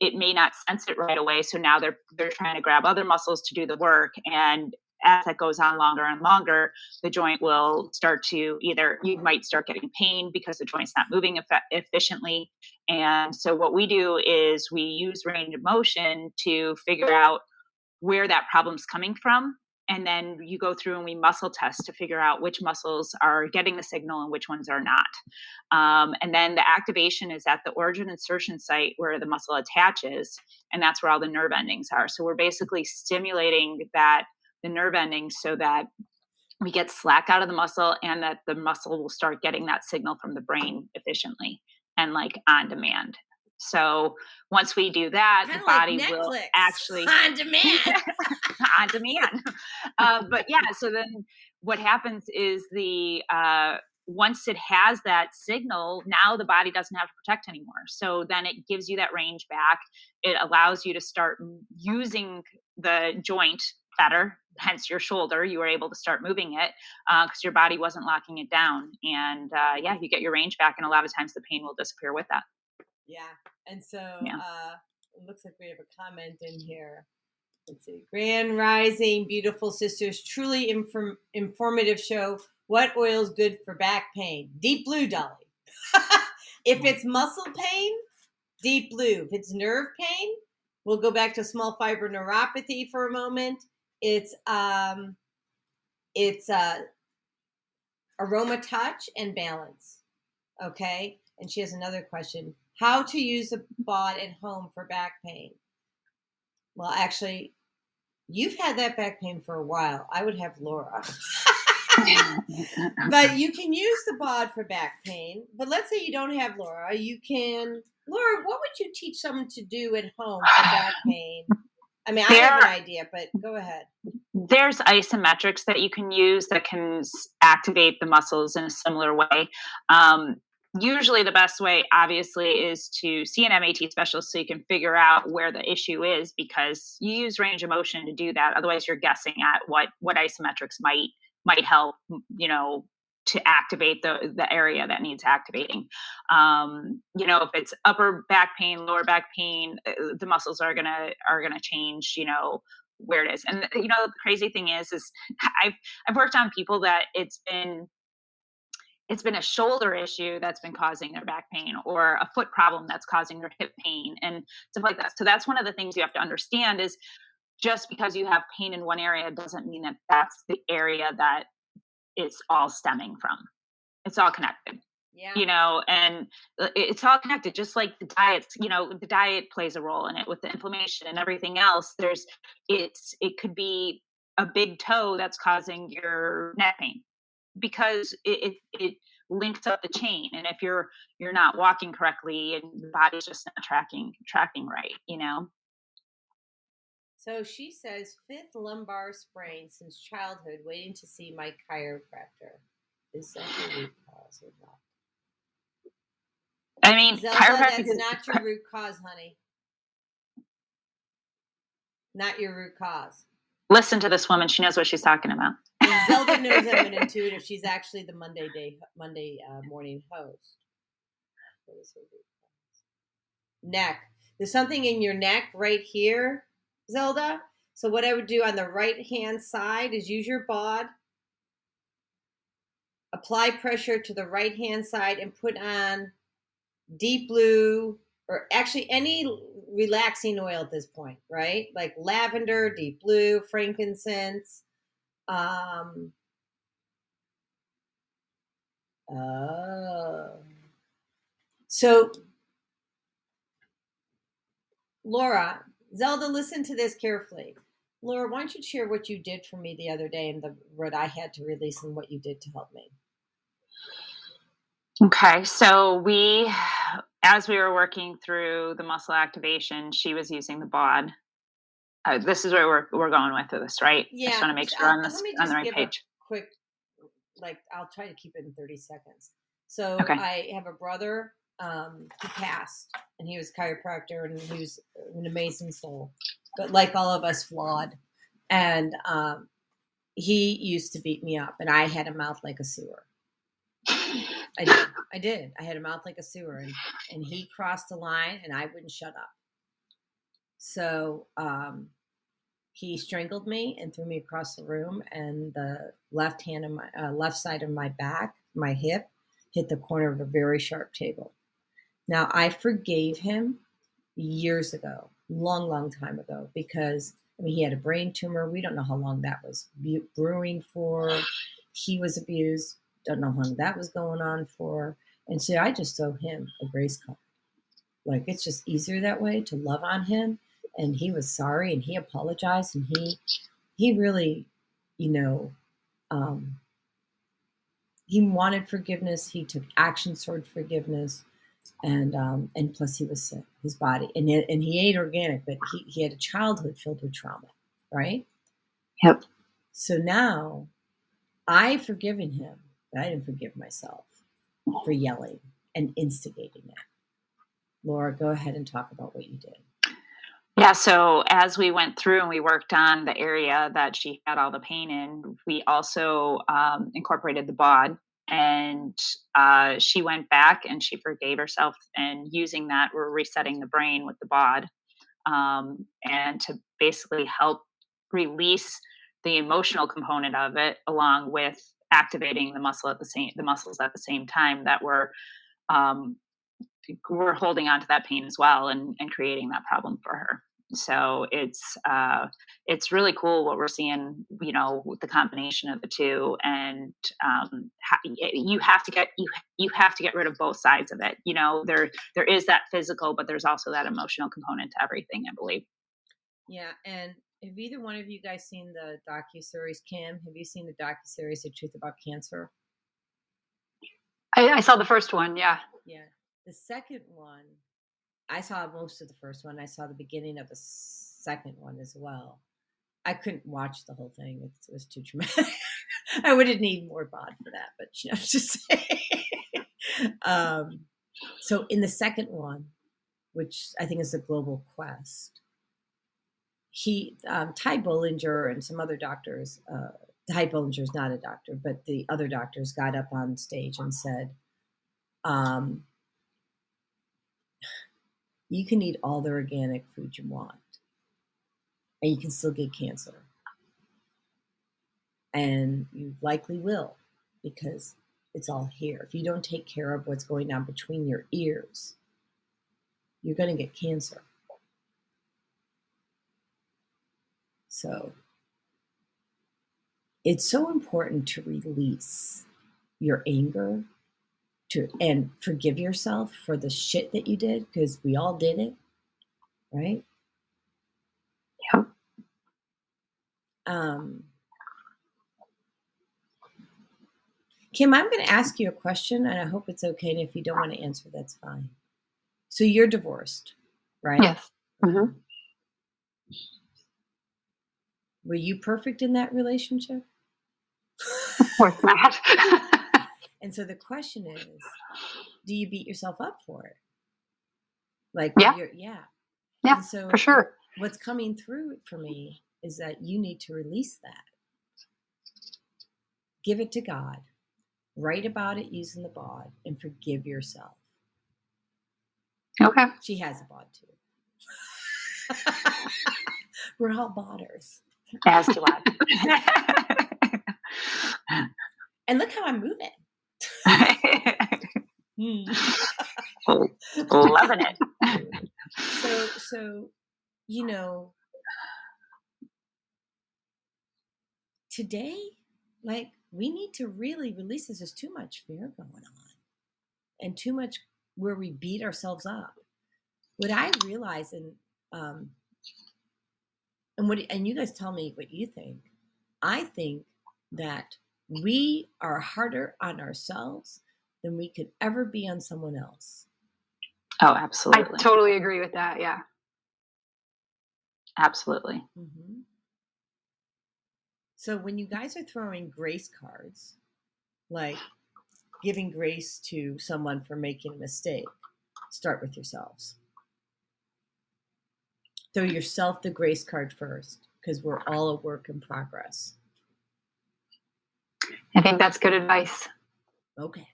it may not sense it right away so now they're they're trying to grab other muscles to do the work and as that goes on longer and longer the joint will start to either you might start getting pain because the joint's not moving effe- efficiently. And so what we do is we use range of motion to figure out where that problem's coming from. And then you go through and we muscle test to figure out which muscles are getting the signal and which ones are not. Um, and then the activation is at the origin insertion site where the muscle attaches and that's where all the nerve endings are. So we're basically stimulating that the nerve endings so that we get slack out of the muscle and that the muscle will start getting that signal from the brain efficiently and like on demand. So once we do that, Kinda the body like will actually [LAUGHS] on demand. [LAUGHS] on demand. Uh, but yeah, so then what happens is the uh, once it has that signal, now the body doesn't have to protect anymore. So then it gives you that range back. It allows you to start using the joint better. Hence your shoulder, you were able to start moving it because uh, your body wasn't locking it down. And uh, yeah, you get your range back, and a lot of times the pain will disappear with that. Yeah. And so Yeah. uh, it looks like we have a comment in here. Let's see. Grand Rising, beautiful sisters, truly inform- informative show. What oil's good for back pain? Deep blue, Dolly. [LAUGHS] if it's muscle pain, deep blue. If it's nerve pain, we'll go back to small fiber neuropathy for a moment. It's um, it's uh, aroma touch and balance. Okay. And she has another question how to use a bod at home for back pain. Well, actually, you've had that back pain for a while. I would have Laura. [LAUGHS] but you can use the bod for back pain. But let's say you don't have Laura. You can, Laura, what would you teach someone to do at home for back [LAUGHS] pain? I mean, I have an idea, but go ahead. there's isometrics that you can use that can activate the muscles in a similar way. Um, usually, the best way, obviously, is to see an MAT specialist so you can figure out where the issue is because you use range of motion to do that. Otherwise, you're guessing at what what isometrics might might help. You know. To activate the the area that needs activating, um, you know, if it's upper back pain, lower back pain, uh, the muscles are gonna are gonna change. You know, where it is. And you know, the crazy thing is, is [LAUGHS] I've I've worked on people that it's been it's been a shoulder issue that's been causing their back pain or a foot problem that's causing their hip pain and stuff like that. So that's one of the things you have to understand is just because you have pain in one area doesn't mean that that's the area that it's all stemming from. It's all connected Yeah. you know and uh, it's all connected just like the diets, you know the diet plays a role in it with the inflammation and everything else there's it's it could be a big toe that's causing your neck pain because it, it it links up the chain and if you're you're not walking correctly and the body's just not tracking tracking right you know So she says, fifth lumbar sprain since childhood, waiting to see my chiropractor. Is that the root cause or not? i mean Zelda, chiropractic that's is not your root cause, honey. Not your root cause. listen to this woman she knows what she's talking about Zelda knows I'm an [LAUGHS] intuitive. She's actually the Monday day, Monday uh, morning host. What is her root cause? Neck. There's something in your neck right here, Zelda. So what I would do on the right hand side is use your bod, apply pressure to the right hand side, and put on deep blue or actually any relaxing oil at this point, right? Like lavender, deep blue, frankincense. Um, oh. So, Laura, Zelda, listen to this carefully. Laura, why don't you share what you did for me the other day and the what I had to release and what you did to help me? Okay, so we, as we were working through the muscle activation, she was using the bod. Uh, this is where we're we're going with this, right? I just want to make sure on this on the right page. quick, like, I'll try to keep it in 30 seconds. So Okay. I have a brother um, who passed, and he was a chiropractor, and he was an amazing soul, but like all of us, flawed. And um, he used to beat me up, and I had a mouth like a sewer. I did. I did. I had a mouth like a sewer, and, and he crossed the line, and I wouldn't shut up. So um, he strangled me and threw me across the room, and the left hand of my uh, left side of my back, my hip, hit the corner of a very sharp table. Now I forgave him years ago, long, long time ago, because I mean he had a brain tumor. We don't know how long that was brewing for. He was abused. Don't know how long that was going on for. And so I just owe him a grace card. Like it's just easier that way to love on him. And he was sorry and he apologized and he he really, you know, um, he wanted forgiveness. He took action toward forgiveness, and um, and plus he was sick, his body, and it, and he ate organic, but he he had a childhood filled with trauma, right? Yep. So now, I've forgiven him, but I didn't forgive myself for yelling and instigating it. Laura, go ahead and talk about what you did. Yeah, so as we went through and we worked on the area that she had all the pain in, we also um, incorporated the bod. And uh, she went back and she forgave herself. And using that, we're resetting the brain with the bod um, and to basically help release the emotional component of it, along with activating the muscle at the same the muscles at the same time that were um, we're holding on to that pain as well and, and creating that problem for her so it's uh, it's really cool what we're seeing you know with the combination of the two and um, ha- you have to get you you have to get rid of both sides of it you know there there is that physical but there's also that emotional component to everything i believe Yeah, and have either one of you guys seen the docu series? Kim, have you seen the docu series "The Truth About Cancer"? I, I saw the first one. Yeah. Yeah. The second one, I saw most of the first one. I saw the beginning of the second one as well. I couldn't watch the whole thing. It, was too traumatic. [LAUGHS] I would have need more bod for that, but you know, just [LAUGHS] um, so in the second one, which I think is the Global Quest, he um, Ty Bollinger and some other doctors. Uh, Ty Bollinger is not a doctor, but the other doctors got up on stage and said, um, "You can eat all the organic food you want, and you can still get cancer, and you likely will because it's all here. If you don't take care of what's going on between your ears, you're going to get cancer." So it's so important to release your anger to and forgive yourself for the shit that you did because we all did it, right? Yeah. Um, Kim, I'm going to ask you a question, and I hope it's okay. And if you don't want to answer, that's fine. So you're divorced, right? Yes. hmm Were you perfect in that relationship? Of course not. [LAUGHS] And so the question is, do you beat yourself up for it? Like, Yeah. you're, yeah. Yeah, And so for sure. what's coming through for me is that you need to release that. Give it to God. Write about it using the bod and forgive yourself. Okay. She has a bod too. [LAUGHS] We're all bodders. as do i [LAUGHS] [LAUGHS] And look how I'm moving. [LAUGHS] Hmm. loving it. So so you know today like we need to really release this. There's too much fear going on and too much where we beat ourselves up. What i realize and um and what and you guys tell me what you think. I think that we are harder on ourselves than we could ever be on someone else oh absolutely. I totally agree with that. Yeah. absolutely hmm So when you guys are throwing grace cards, like giving grace to someone for making a mistake, start with yourselves. Throw yourself the grace card first, because we're all a work in progress. I think that's good advice. Okay.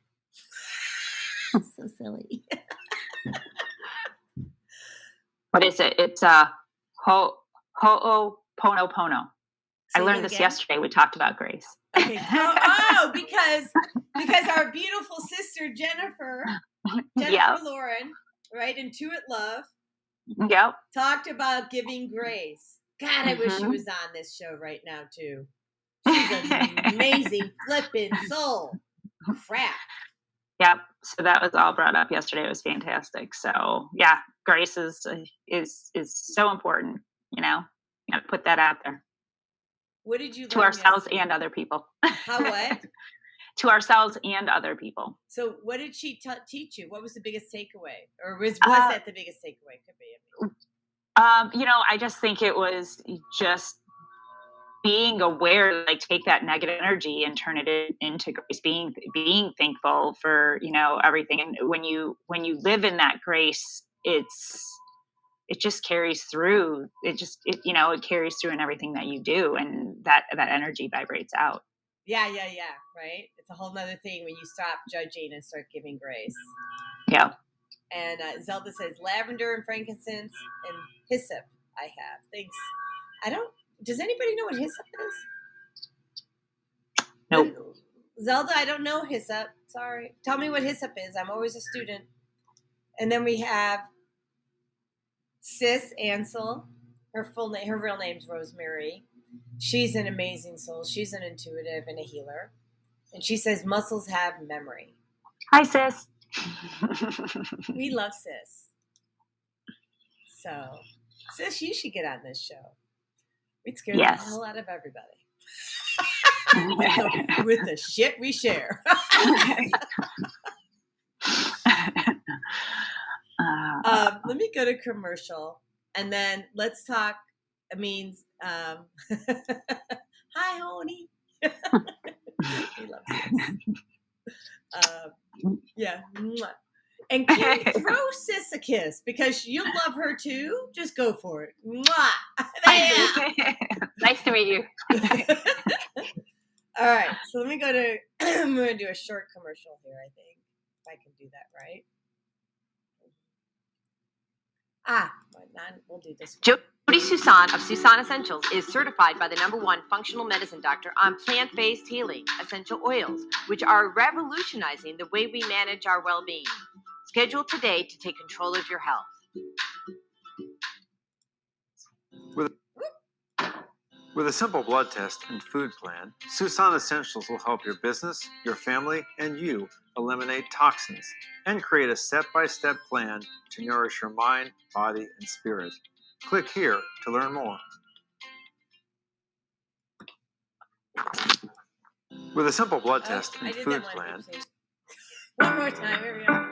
[LAUGHS] so silly. [LAUGHS] what is it it's uh ho ho pono pono i learned this again? yesterday we talked about grace Okay. Oh, oh, [LAUGHS] because because our beautiful sister Jennifer, Jennifer yeah Lauren, right, Intuit Love, yep talked about giving grace. God, I wish she Mhm. was on this show right now too. She's an amazing flipping soul. Crap. Yep. So that was all brought up yesterday. It was fantastic. So yeah, grace is uh, is is so important. You know, you got to put that out there. What did you to ourselves yesterday? and other people. How what? [LAUGHS] to ourselves and other people. So, what did she t- teach you? What was the biggest takeaway, or was was Uh, that the biggest takeaway? Could be. Um, you know, I just think it was just being aware, like take that negative energy and turn it into grace. Being being thankful for you know everything, and when you when you live in that grace, it's it just carries through. It just it, you know it carries through in everything that you do, and that that energy vibrates out. Yeah, yeah, yeah. Right. It's a whole nother thing when you stop judging and start giving grace. Yeah. And uh, Zelda says lavender and frankincense and hyssop. I have. Thanks. I don't. Does anybody know what hyssop is? Nope. Zelda, I don't know hyssop. Sorry. Tell me what hyssop is. I'm always a student. And then we have Sis Ansel. Her full name, her real name's Rosemary. She's an amazing soul. She's an intuitive and a healer. And she says muscles have memory. Hi, sis. We love Sis. So, Sis, you should get on this show. We'd scare Yes. the hell out of everybody with, [LAUGHS] the, with the shit we share. [LAUGHS] Um, let me go to commercial and then let's talk. I mean, um, [LAUGHS] hi, honey. we love Sis. Um, yeah. And [LAUGHS] give, throw Sis a kiss because you [LAUGHS] love her too. Just go for it. [LAUGHS] Mwah. Nice to meet you. All right. So let me go to. [CLEARS THROAT] I'm going to do a short commercial here. I think if I can do that right. Ah, we'll do this. one. Jody Susan of Susan Essentials is certified by the number one functional medicine doctor on plant based healing essential oils, which are revolutionizing the way we manage our well being. Schedule today to take control of your health. With a simple blood test and food plan, Susan Essentials will help your business, your family, and you eliminate toxins and create a step by step plan to nourish your mind, body, and spirit. Click here to learn more. With a simple blood Oh, test I and did food that one. plan, [LAUGHS] One more time. Here we go.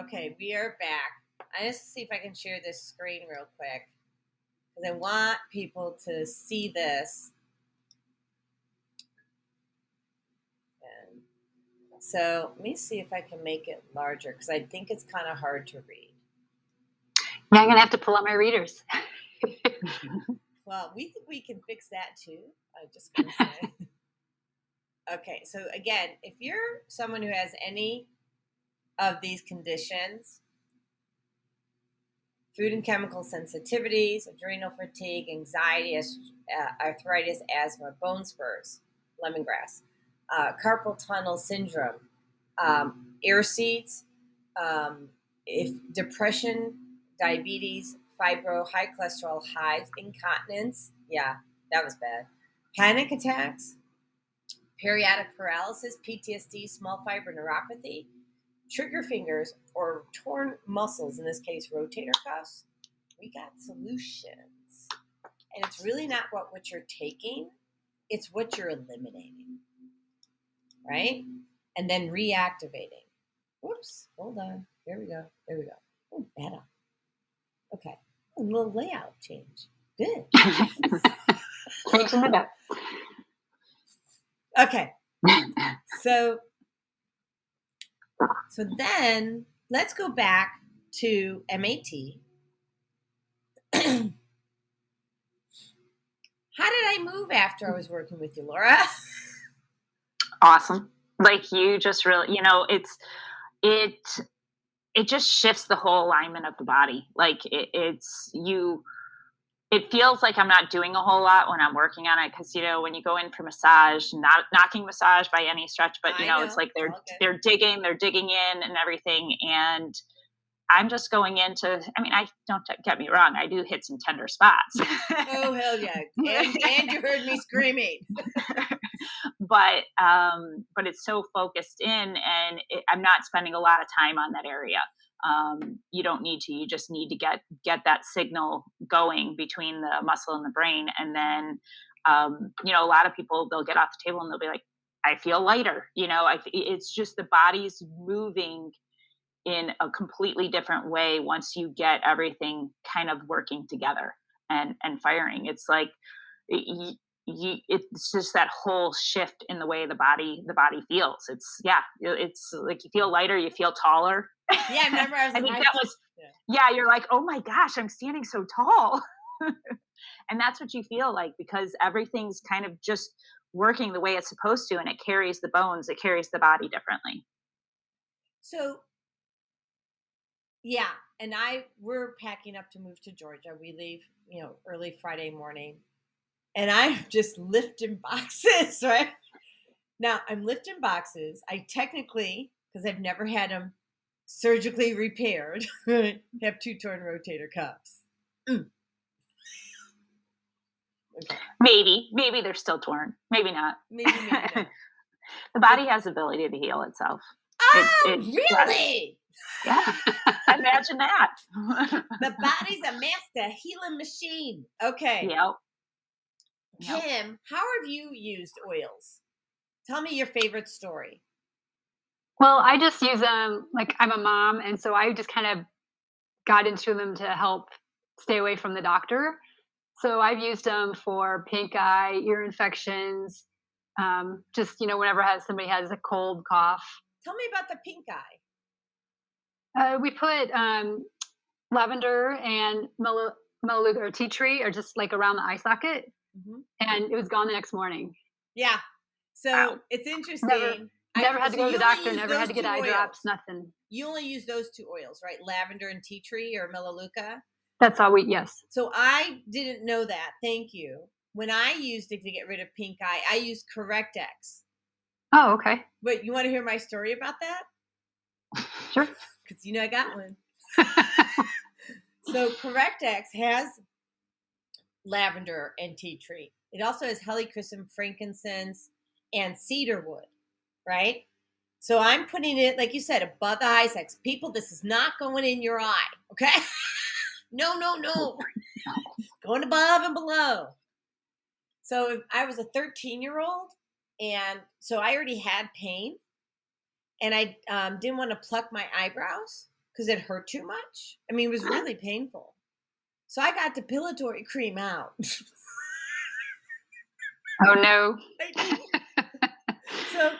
Okay, we are back. I just see if I can share this screen real quick because I want people to see this. And so let me see if I can make it larger because I think it's kind of hard to read. Now I'm gonna have to pull out my readers. [LAUGHS] Well, we think we can fix that too. I just [LAUGHS] gonna say. okay, so again, if you're someone who has any of these conditions, food and chemical sensitivities, adrenal fatigue, anxiety, uh, arthritis, asthma, bone spurs, lemongrass, uh, carpal tunnel syndrome, um, ear seeds, um, if depression, diabetes, fibro, high cholesterol, hives, incontinence, yeah, that was bad, panic attacks, periodic paralysis, PTSD, small fiber neuropathy, trigger fingers, or torn muscles, in this case, rotator cuffs, we got solutions. And it's really not what, what you're taking, it's what you're eliminating. Right? And then reactivating. Whoops, hold on. There we go. There we go. Oh, better. Okay. A little layout change. Good. Changing it up. Okay. So so then let's go back to MAT. [CLEARS THROAT] How did I move after I was working with you, Laura? [LAUGHS] awesome like you just really you know it's it it just shifts the whole alignment of the body like it, it's you it feels like i'm not doing a whole lot when i'm working on it because you know when you go in for massage not knocking massage by any stretch but you know, know. it's like they're good. they're digging they're digging in and everything and i'm just going into i mean i don't get me wrong i do hit some tender spots oh hell yeah. And, and you heard me [LAUGHS] screaming. but um, but it's so focused in, and it, I'm not spending a lot of time on that area. Um, you don't need to. You just need to get get that signal going between the muscle and the brain, and then um, you know a lot of people they'll get off the table and they'll be like, "I feel lighter." You know, I, it's just the body's moving in a completely different way once you get everything kind of working together and and firing. It's like y- you, it's just that whole shift in the way the body the body feels. It's yeah, it's like you feel lighter, you feel taller. Yeah, I remember I [LAUGHS] was I think that was yeah. You're like, oh my gosh, I'm standing so tall, [LAUGHS] and that's what you feel like because everything's kind of just working the way it's supposed to, and it carries the bones, it carries the body differently. So yeah, and I we're packing up to move to Georgia. We leave, you know, early Friday morning. And I'm [LAUGHS] just lifting boxes, right? Now I'm lifting boxes. I technically, because I've never had them surgically repaired, [LAUGHS] have two torn rotator cuffs. Mm. Okay. Maybe, maybe they're still torn, maybe not. Maybe, maybe not. [LAUGHS] the body has the ability to heal itself. Oh, it- really? [LAUGHS] Yeah, imagine that. The body's a master healing machine. Okay. Yep. Yep. Kim, how have you used oils? Tell me your favorite story. Well, I just use them like I'm a mom, and so I just kind of got into them to help stay away from the doctor. So I've used them for pink eye, ear infections, um, just you know whenever has somebody has a cold, cough. Tell me about the pink eye. Uh, we put um, lavender and mel- melaleuca or tea tree, or just like around the eye socket, Mhm. and it was gone the next morning. Yeah. So Wow. it's interesting. Never- I- Never had to go to the doctor. Never had to get eye oils. drops. Nothing. You only use those two oils, right? Lavender and tea tree or melaleuca. That's all we. Yes. So I didn't know that. Thank you. When I used it to get rid of pink eye, I used Correct-X. Oh, okay. But you want to hear my story about that? Sure. [LAUGHS] Because you know I got one. [LAUGHS] So Correct-X has lavender and tea tree. It also has helichrysum, frankincense, and cedarwood, right? So I'm putting it, like you said, above the eye sacs. People, this is not going in your eye, okay? [LAUGHS] no, no, [LAUGHS] no. going above and below. So I was a 13 year old, and so I already had pain, and I um, didn't want to pluck my eyebrows because it hurt too much. I mean, it was really painful. So I got depilatory cream out. Oh no. [LAUGHS] so,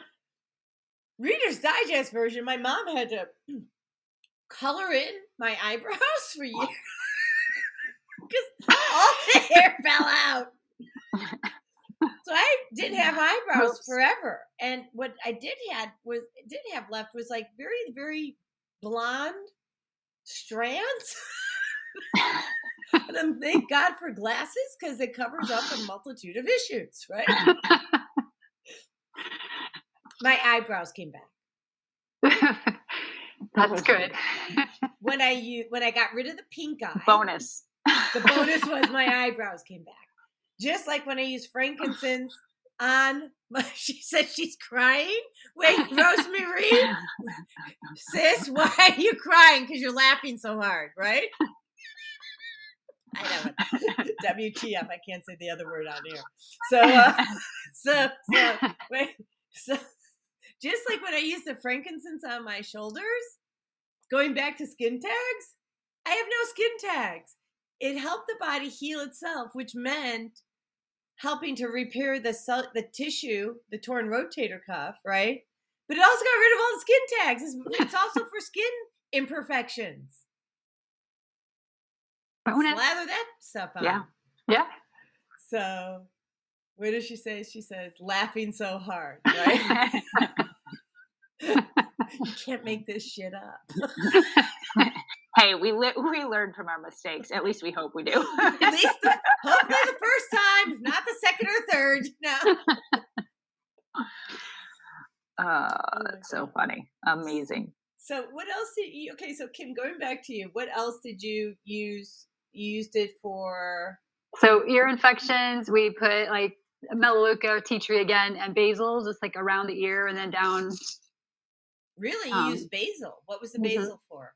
Reader's Digest version, my mom had to hmm, color in my eyebrows for years [LAUGHS] because all the [LAUGHS] hair fell out. [LAUGHS] So I didn't have eyebrows forever, and what I did had was did have left was like very very blonde strands. and thank God for glasses because it covers up a multitude of issues, right? My eyebrows came back [LAUGHS] That's good. when I u- when I got rid of the pink eye. Bonus. The bonus was my eyebrows came back. Just like when I used frankincense on my, [LAUGHS] she said she's crying. Wait, Rosemary, sis, why are you crying? Because you're laughing so hard, right? I know it. WTF, I can't say the other word on here. So, uh, [LAUGHS] so, so, wait, so, just like when I used the frankincense on my shoulders, going back to skin tags, I have no skin tags. it helped the body heal itself, which meant helping to repair the cell, the tissue, the torn rotator cuff, right? But it also got rid of all the skin tags. It's, [LAUGHS] it's also for skin imperfections. Bonus. Slather that stuff on. Yeah. Yeah. So, what does she say? She says, laughing so hard, [LAUGHS] right? [LAUGHS] you can't make this shit up. [LAUGHS] hey, we li- we learn from our mistakes. At least we hope we do. At least, the, hopefully, the first time, not the second or third. No. Uh, [LAUGHS] that's so funny. Amazing. So, what else did you? Okay, so Kim, going back to you, what else did you use? You used it for. So ear infections, we put like melaleuca, tea tree again, and basil, just like around the ear and then down. Really, you Um, used basil. What was the mhm. basil for?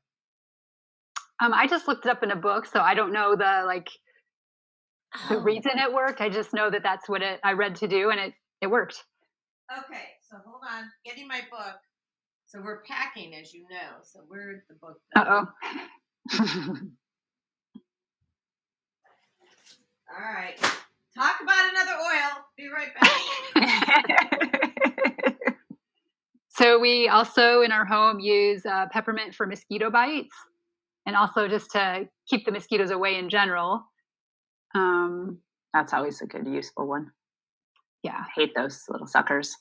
Um, I just looked it up in a book, so I don't know the like the Oh, reason it worked. I just know that that's what it I read to do, and it it worked. Okay, so hold on. Getting my book. So we're packing, as you know. So where's the book? Uh oh. [LAUGHS] All right. Talk about another oil. Be right back. [LAUGHS] So we also in our home use uh, peppermint for mosquito bites, and also just to keep the mosquitoes away in general. Um, That's always a good, useful one. yeah, I hate those little suckers.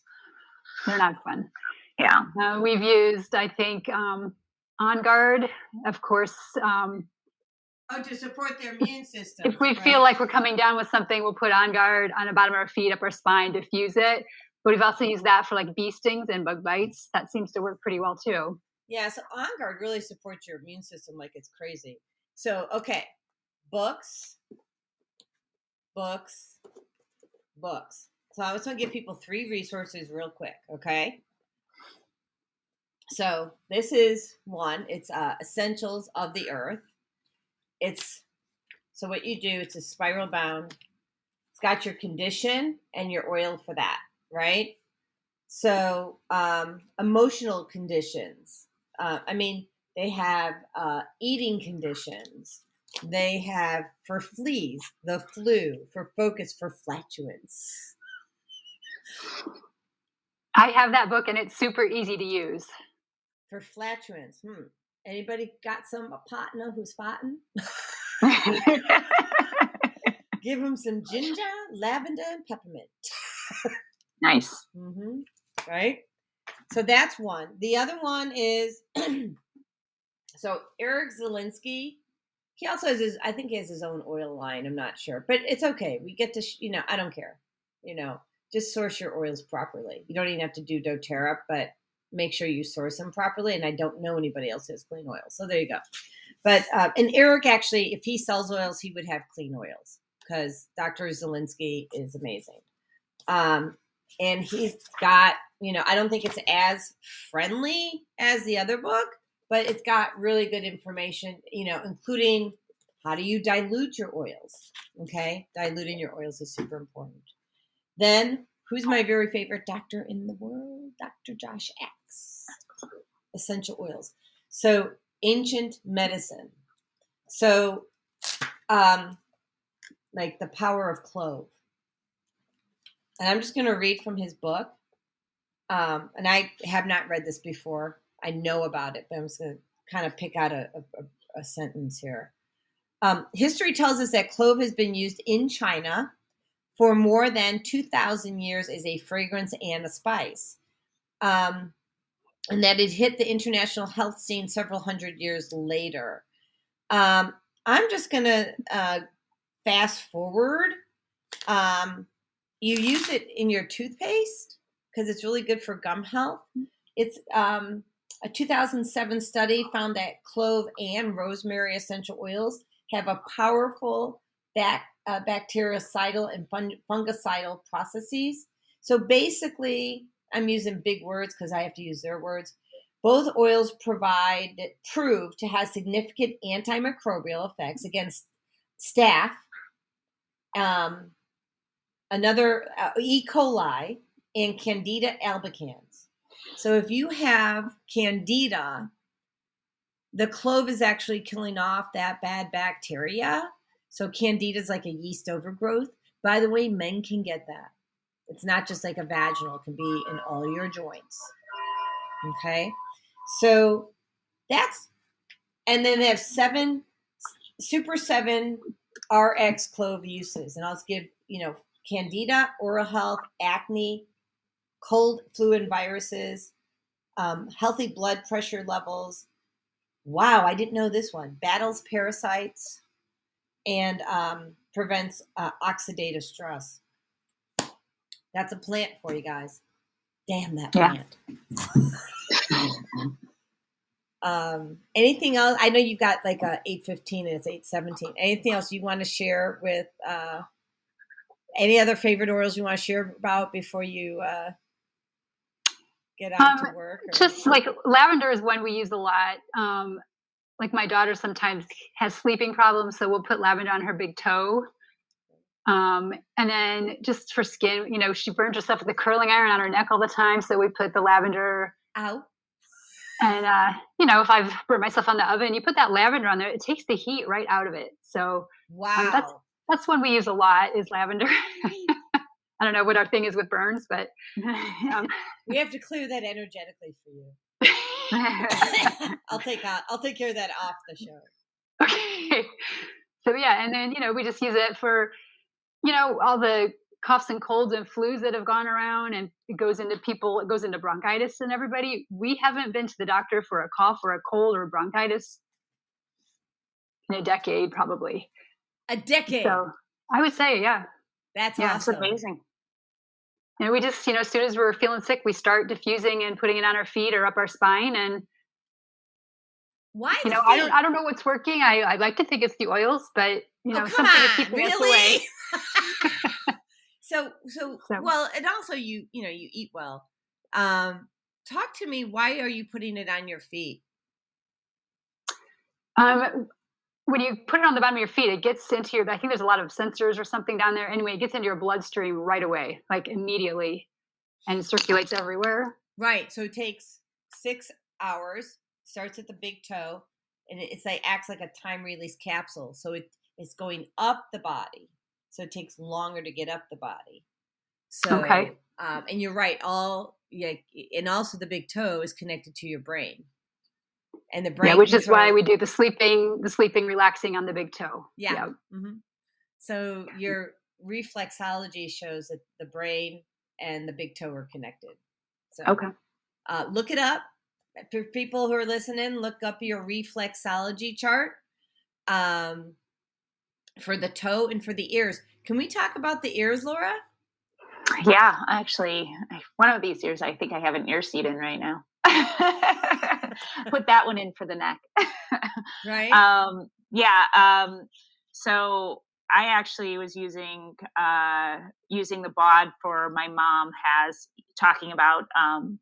they're not fun. Yeah. Uh, we've used, I think, um, On Guard, of course. Um, oh, to support their immune system. if we feel like we're coming down with something, we'll put On Guard on the bottom of our feet, up our spine, diffuse it. But we've also used that for like bee stings and bug bites. That seems to work pretty well too. Yeah, so On Guard really supports your immune system like it's crazy. So, okay, books, books, books. So, I was going to give people three resources real quick, okay? So, this is one it's uh, Essentials of the Earth. It's so what you do, it's a spiral bound. It's got your condition and your oil for that, right? So, um, emotional conditions. Uh, I mean, they have uh, eating conditions. They have for fleas, the flu, for focus, for flatulence. I have that book and it's super easy to use. For flatulence, hmm. Anybody got some a partner who's fighting? [LAUGHS] Give them some ginger, lavender, and peppermint. [LAUGHS] nice. hmm Right? So that's one. The other one is [CLEARS THROAT] so Eric Zielinski. He also has his, I think he has his own oil line. I'm not sure, but it's okay. We get to, sh- you know, I don't care. You know, just source your oils properly. You don't even have to do doTERRA, but make sure you source them properly. And I don't know anybody else who has clean oils. So there you go. But, uh, and Eric actually, if he sells oils, he would have clean oils because Dr. Zielinski is amazing. Um, and he's got you know i don't think it's as friendly as the other book but it's got really good information you know including how do you dilute your oils okay? Diluting your oils is super important. Then who's my very favorite doctor in the world? Dr josh Axe essential oils. So ancient medicine. So um like the power of clove and I'm just going to read from his book. Um, and I have not read this before. I know about it, but I'm just going to kind of pick out a, a, a sentence here. Um, history tells us that clove has been used in China for more than 2,000 years as a fragrance and a spice. Um, and that it hit the international health scene several hundred years later. Um, I'm just going to uh, fast forward. Um, you use it in your toothpaste because it's really good for gum health. It's um, a 2007 study found that clove and rosemary essential oils have a powerful bac- uh, bactericidal and fun- fungicidal processes. So basically, I'm using big words because I have to use their words. Both oils provide prove to have significant antimicrobial effects against staph, um, another uh, E. coli, and Candida albicans. So if you have Candida, the clove is actually killing off that bad bacteria. So candida is like a yeast overgrowth. By the way, men can get that. It's not just like a vaginal, it can be in all your joints. Okay. So that's, and then they have seven, super seven RX clove uses. And I'll just give, you know, candida, oral health, acne, cold flu and viruses, um, healthy blood pressure levels. Wow, I didn't know this one. Battles parasites and um, prevents uh, oxidative stress. That's a plant for you guys. Damn that Yeah. plant. [LAUGHS] um, anything else? I know you've got like a eight fifteen and it's eight seventeen. Anything else you want to share with? Uh, any other favorite oils you want to share about before you uh, get out to Um, work? or- Just like lavender is one we use a lot. Um, like my daughter sometimes has sleeping problems, so we'll put lavender on her big toe. Um, and then just for skin, you know, she burns herself with the curling iron on her neck all the time, so we put the lavender. Ow. And uh, you know, if I've burnt myself on the oven, you put that lavender on there, it takes the heat right out of it. So Wow. that's- that's one we use a lot is lavender. [LAUGHS] I don't know what our thing is with burns, but um, [LAUGHS] we have to clear that energetically for you. [LAUGHS] I'll take out, I'll take care of that off the show. okay. So yeah, and then you know we just use it for you know all the coughs and colds and flus that have gone around, and it goes into people, it goes into bronchitis and everybody. We haven't been to the doctor for a cough or a cold or bronchitis in a decade, probably. A decade. So I would say, yeah. That's yeah, That's awesome. amazing. And we just, you know, as soon as we're feeling sick, we start diffusing and putting it on our feet or up our spine. And Why? you know, I don't. I don't know what's working. I, I like to think it's the oils, but you know, oh, something is on, keeping us away. [LAUGHS] so, so, [LAUGHS] So- well, and also you, you know, you eat well. Um, talk to me. Why are you putting it on your feet? Um, when you put it on the bottom of your feet, it gets into your. I think there's a lot of sensors or something down there. Anyway, it gets into your bloodstream right away, like immediately, and circulates everywhere. Right. So it takes six hours. Starts at the big toe, and it's like acts like a time release capsule. So it it's going up the body. So it takes longer to get up the body. So Okay. um, and you're right. All yeah, and also the big toe is connected to your brain, and the brain. Yeah, which is why we do the sleeping, the sleeping, relaxing on the big toe. Yeah. hmm So your reflexology shows that the brain and the big toe are connected. So Okay. uh, look it up. For people who are listening, look up your reflexology chart um, for the toe and for the ears. Can we talk about the ears, Laura? Yeah, actually, one of these ears I think I have an ear seed in right now. [LAUGHS] Put that one in for the neck. [LAUGHS] Right? um, yeah. Um, so I actually was using uh, using the bod for my mom has talking about. Um,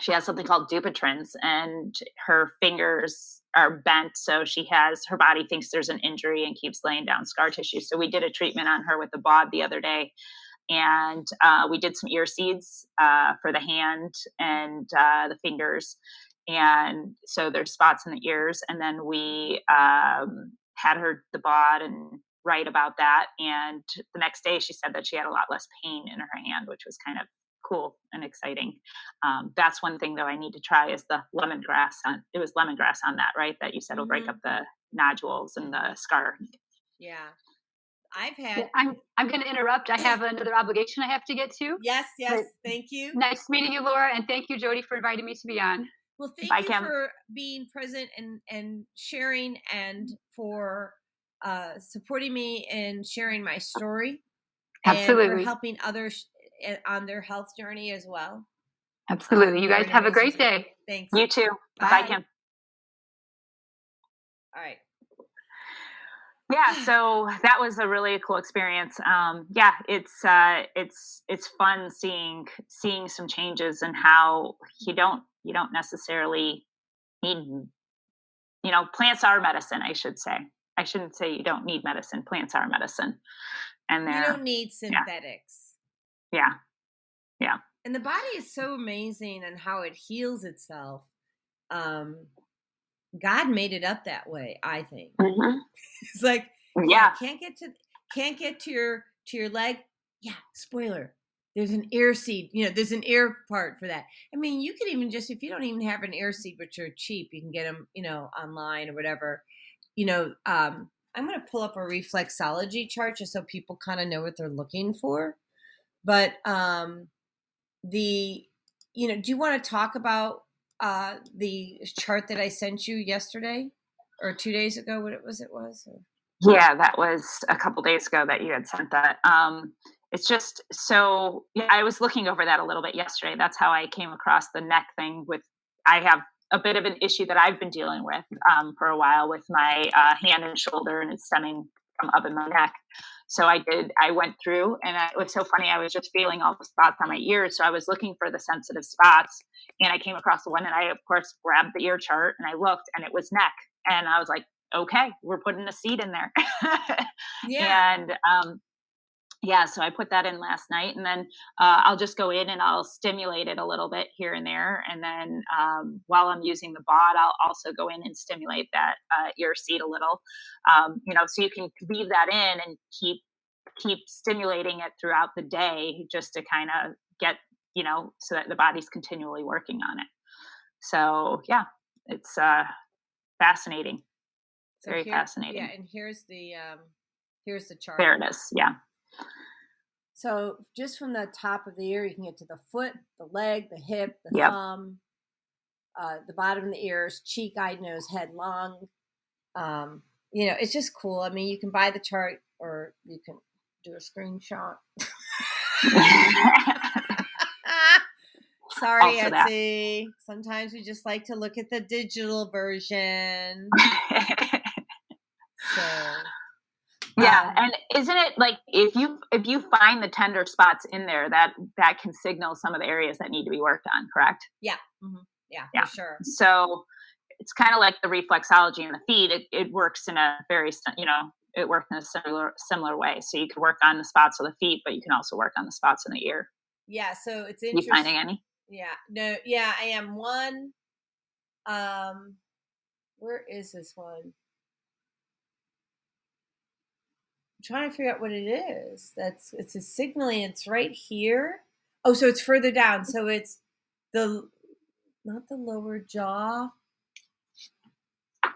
she has something called Dupuytren's, and her fingers are bent, so she has her body thinks there's an injury and keeps laying down scar tissue. So we did a treatment on her with the bod the other day, and uh, we did some ear seeds uh, for the hand and uh, the fingers. And so there's spots in the ears and then we um, had her the bod and write about that. And the next day she said that she had a lot less pain in her hand which was kind of cool and exciting. Um, that's one thing though i need to try is the lemongrass on it was lemongrass on that right? That you said will break Mhm. up the nodules and the scar. Yeah. I've had. I'm I'm going to interrupt. I have another obligation I have to get to. Yes, yes. Thank you. Nice meeting you, Laura, and thank you, Jody, for inviting me to be on. Well, thank Bye, you Kim. for being present and and sharing, and for uh, supporting me and sharing my story, and Absolutely. for helping others eh, on their health journey as well. Absolutely. Um, You guys have a great day. Thanks. you too bye, Bye. kim All right. Yeah so that was a really cool experience um yeah it's uh it's it's fun seeing seeing some changes and how you don't you don't necessarily need you know plants are medicine i should say i shouldn't say you don't need medicine plants are medicine and You they're don't need synthetics. Yeah. Yeah And the body is so amazing and how it heals itself. Um, God made it up that way, I think. Mhm. [LAUGHS] It's like Yeah. Can't get to can't get to your to your leg. Yeah, spoiler. There's an ear seed. You know, there's an ear part for that. I mean, you could even just if you don't even have an ear seed, which are cheap, you can get them, you know, online or whatever. You know, um, I'm going to pull up a reflexology chart just so people kind of know what they're looking for. But um, the, you know, do you want to talk about uh, the chart that I sent you yesterday or two days ago? What it was? It was. Or? Yeah, that was a couple days ago that you had sent that. Um, it's just so yeah, I was looking over that a little bit yesterday. That's how I came across the neck thing. With I have a bit of an issue that I've been dealing with um, for a while with my uh, hand and shoulder, and it's stemming from up in my neck. So I did. I went through, and I, it was so funny. I was just feeling all the spots on my ears, so I was looking for the sensitive spots, and I came across the one, and I of course grabbed the ear chart, and I looked, and it was neck, and I was like, okay, we're putting a seed in there. [LAUGHS] yeah. And um, yeah, so I put that in last night, and then uh, I'll just go in and I'll stimulate it a little bit here and there, and then um, while I'm using the bod, I'll also go in and stimulate that uh, ear seed a little, um, you know, so you can leave that in and keep keep stimulating it throughout the day, just to kind of get you know, so that the body's continually working on it. So yeah, it's uh, fascinating, so very here, fascinating. Yeah, and here's the um, here's the chart. There it is. Yeah. So just from the top of the ear, you can get to the foot, the leg, the hip, the Yep. thumb, uh, the bottom of the ears, cheek, eye, nose, head, lung. Um, you know, it's just cool. I mean, you can buy the chart or you can do a screenshot. [LAUGHS] Sorry, Also that. Etsy. Sometimes we just like to look at the digital version. [LAUGHS] So yeah um, and isn't it like if you if you find the tender spots in there that that can signal some of the areas that need to be worked on correct yeah, mhm, yeah, Yeah. for sure. so it's kind of like the reflexology in the feet it, it works in a very you know it works in a similar similar way so you could work on the spots of the feet but you can also work on the spots in the ear Yeah, so it's you interesting. finding any Yeah, no, yeah, I am one. Um, where is this one? I'm trying to figure out what it is. That's it's a signaling. It's right here. Oh, so it's further down. So it's the not the lower jaw.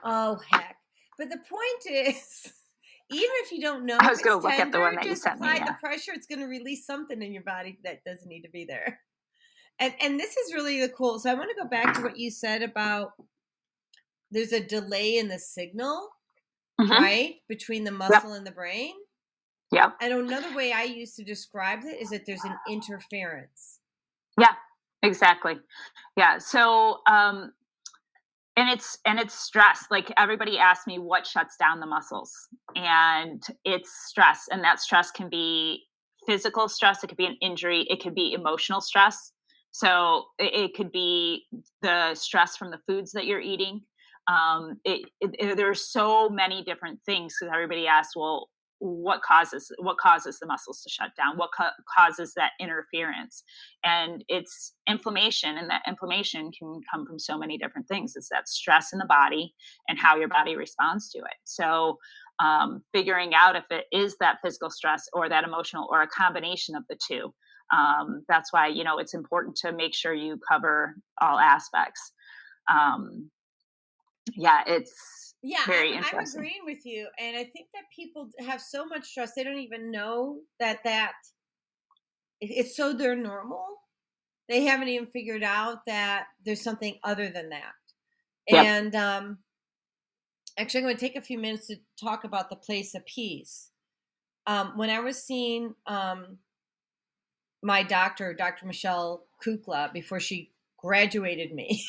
Oh heck! But the point is, [LAUGHS] even if you don't know, I was gonna it's look at the one that you sent me, apply yeah. the pressure. It's going to release something in your body that doesn't need to be there. And and this is really the cool. So I want to go back to what you said about there's a delay in the signal, Mhm. right, between the muscle and the brain. Yep And another way I used to describe it is that there's an interference. Yeah, exactly. Yeah. So, um, and it's and it's stress. Like everybody asks me what shuts down the muscles, and it's stress, and that stress can be physical stress. It could be an injury. It could be emotional stress. So it, it could be the stress from the foods that you're eating. Um, it, it, it- there's so many different things because everybody asks, well, what causes what causes the muscles to shut down? What ca- causes that interference? and it's inflammation and that inflammation can come from so many different things it's that stress in the body and how your body responds to it so um, figuring out if it is that physical stress or that emotional or a combination of the two um, that's why you know it's important to make sure you cover all aspects um, yeah it's Yeah, Very I'm, I'm agreeing with you. And I think that people have so much stress, they don't even know that that it's so they're normal. They haven't even figured out that there's something other than that. And um, actually, I'm going to take a few minutes to talk about the place of peace. Um, when I was seeing um, my doctor, Dr. Michelle Kukla, before she graduated me,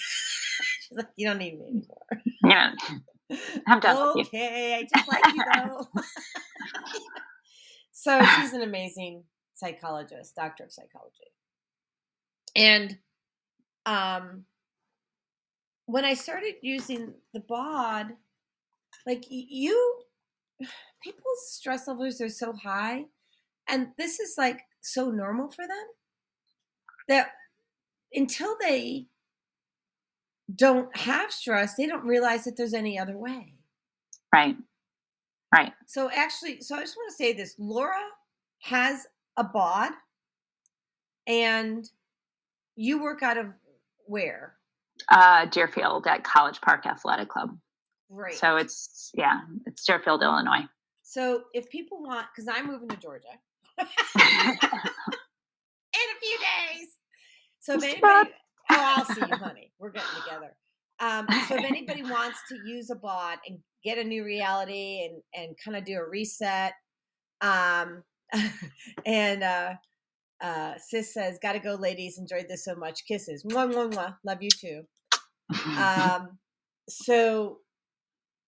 [LAUGHS] [LAUGHS] she's like, "You don't need me anymore." yeah I'm done with you. okay, I just like you though. [LAUGHS] so she's an amazing psychologist, doctor of psychology. And um when I started using the bod, like you people's stress levels are so high and this is like so normal for them that until they don't have stress, they don't realize that there's any other way. right Right. So actually, so I just want to say this: Laura has a bod, and you work out of where? Uh, Deerfield at College Park Athletic Club. Right. So it's yeah, it's Deerfield, Illinois. So if people want, because I'm moving to Georgia [LAUGHS] [LAUGHS] in a few days. So if anybody, oh, I'll see you, honey. We're getting together. Um, [LAUGHS] so if anybody wants to use a bod and get a new reality and and kind of do a reset, um, [LAUGHS] and uh, uh, sis says, "Gotta go, ladies. Enjoyed this so much. Kisses. Mwah, mwah, mwah. Love you too." [LAUGHS] Um, so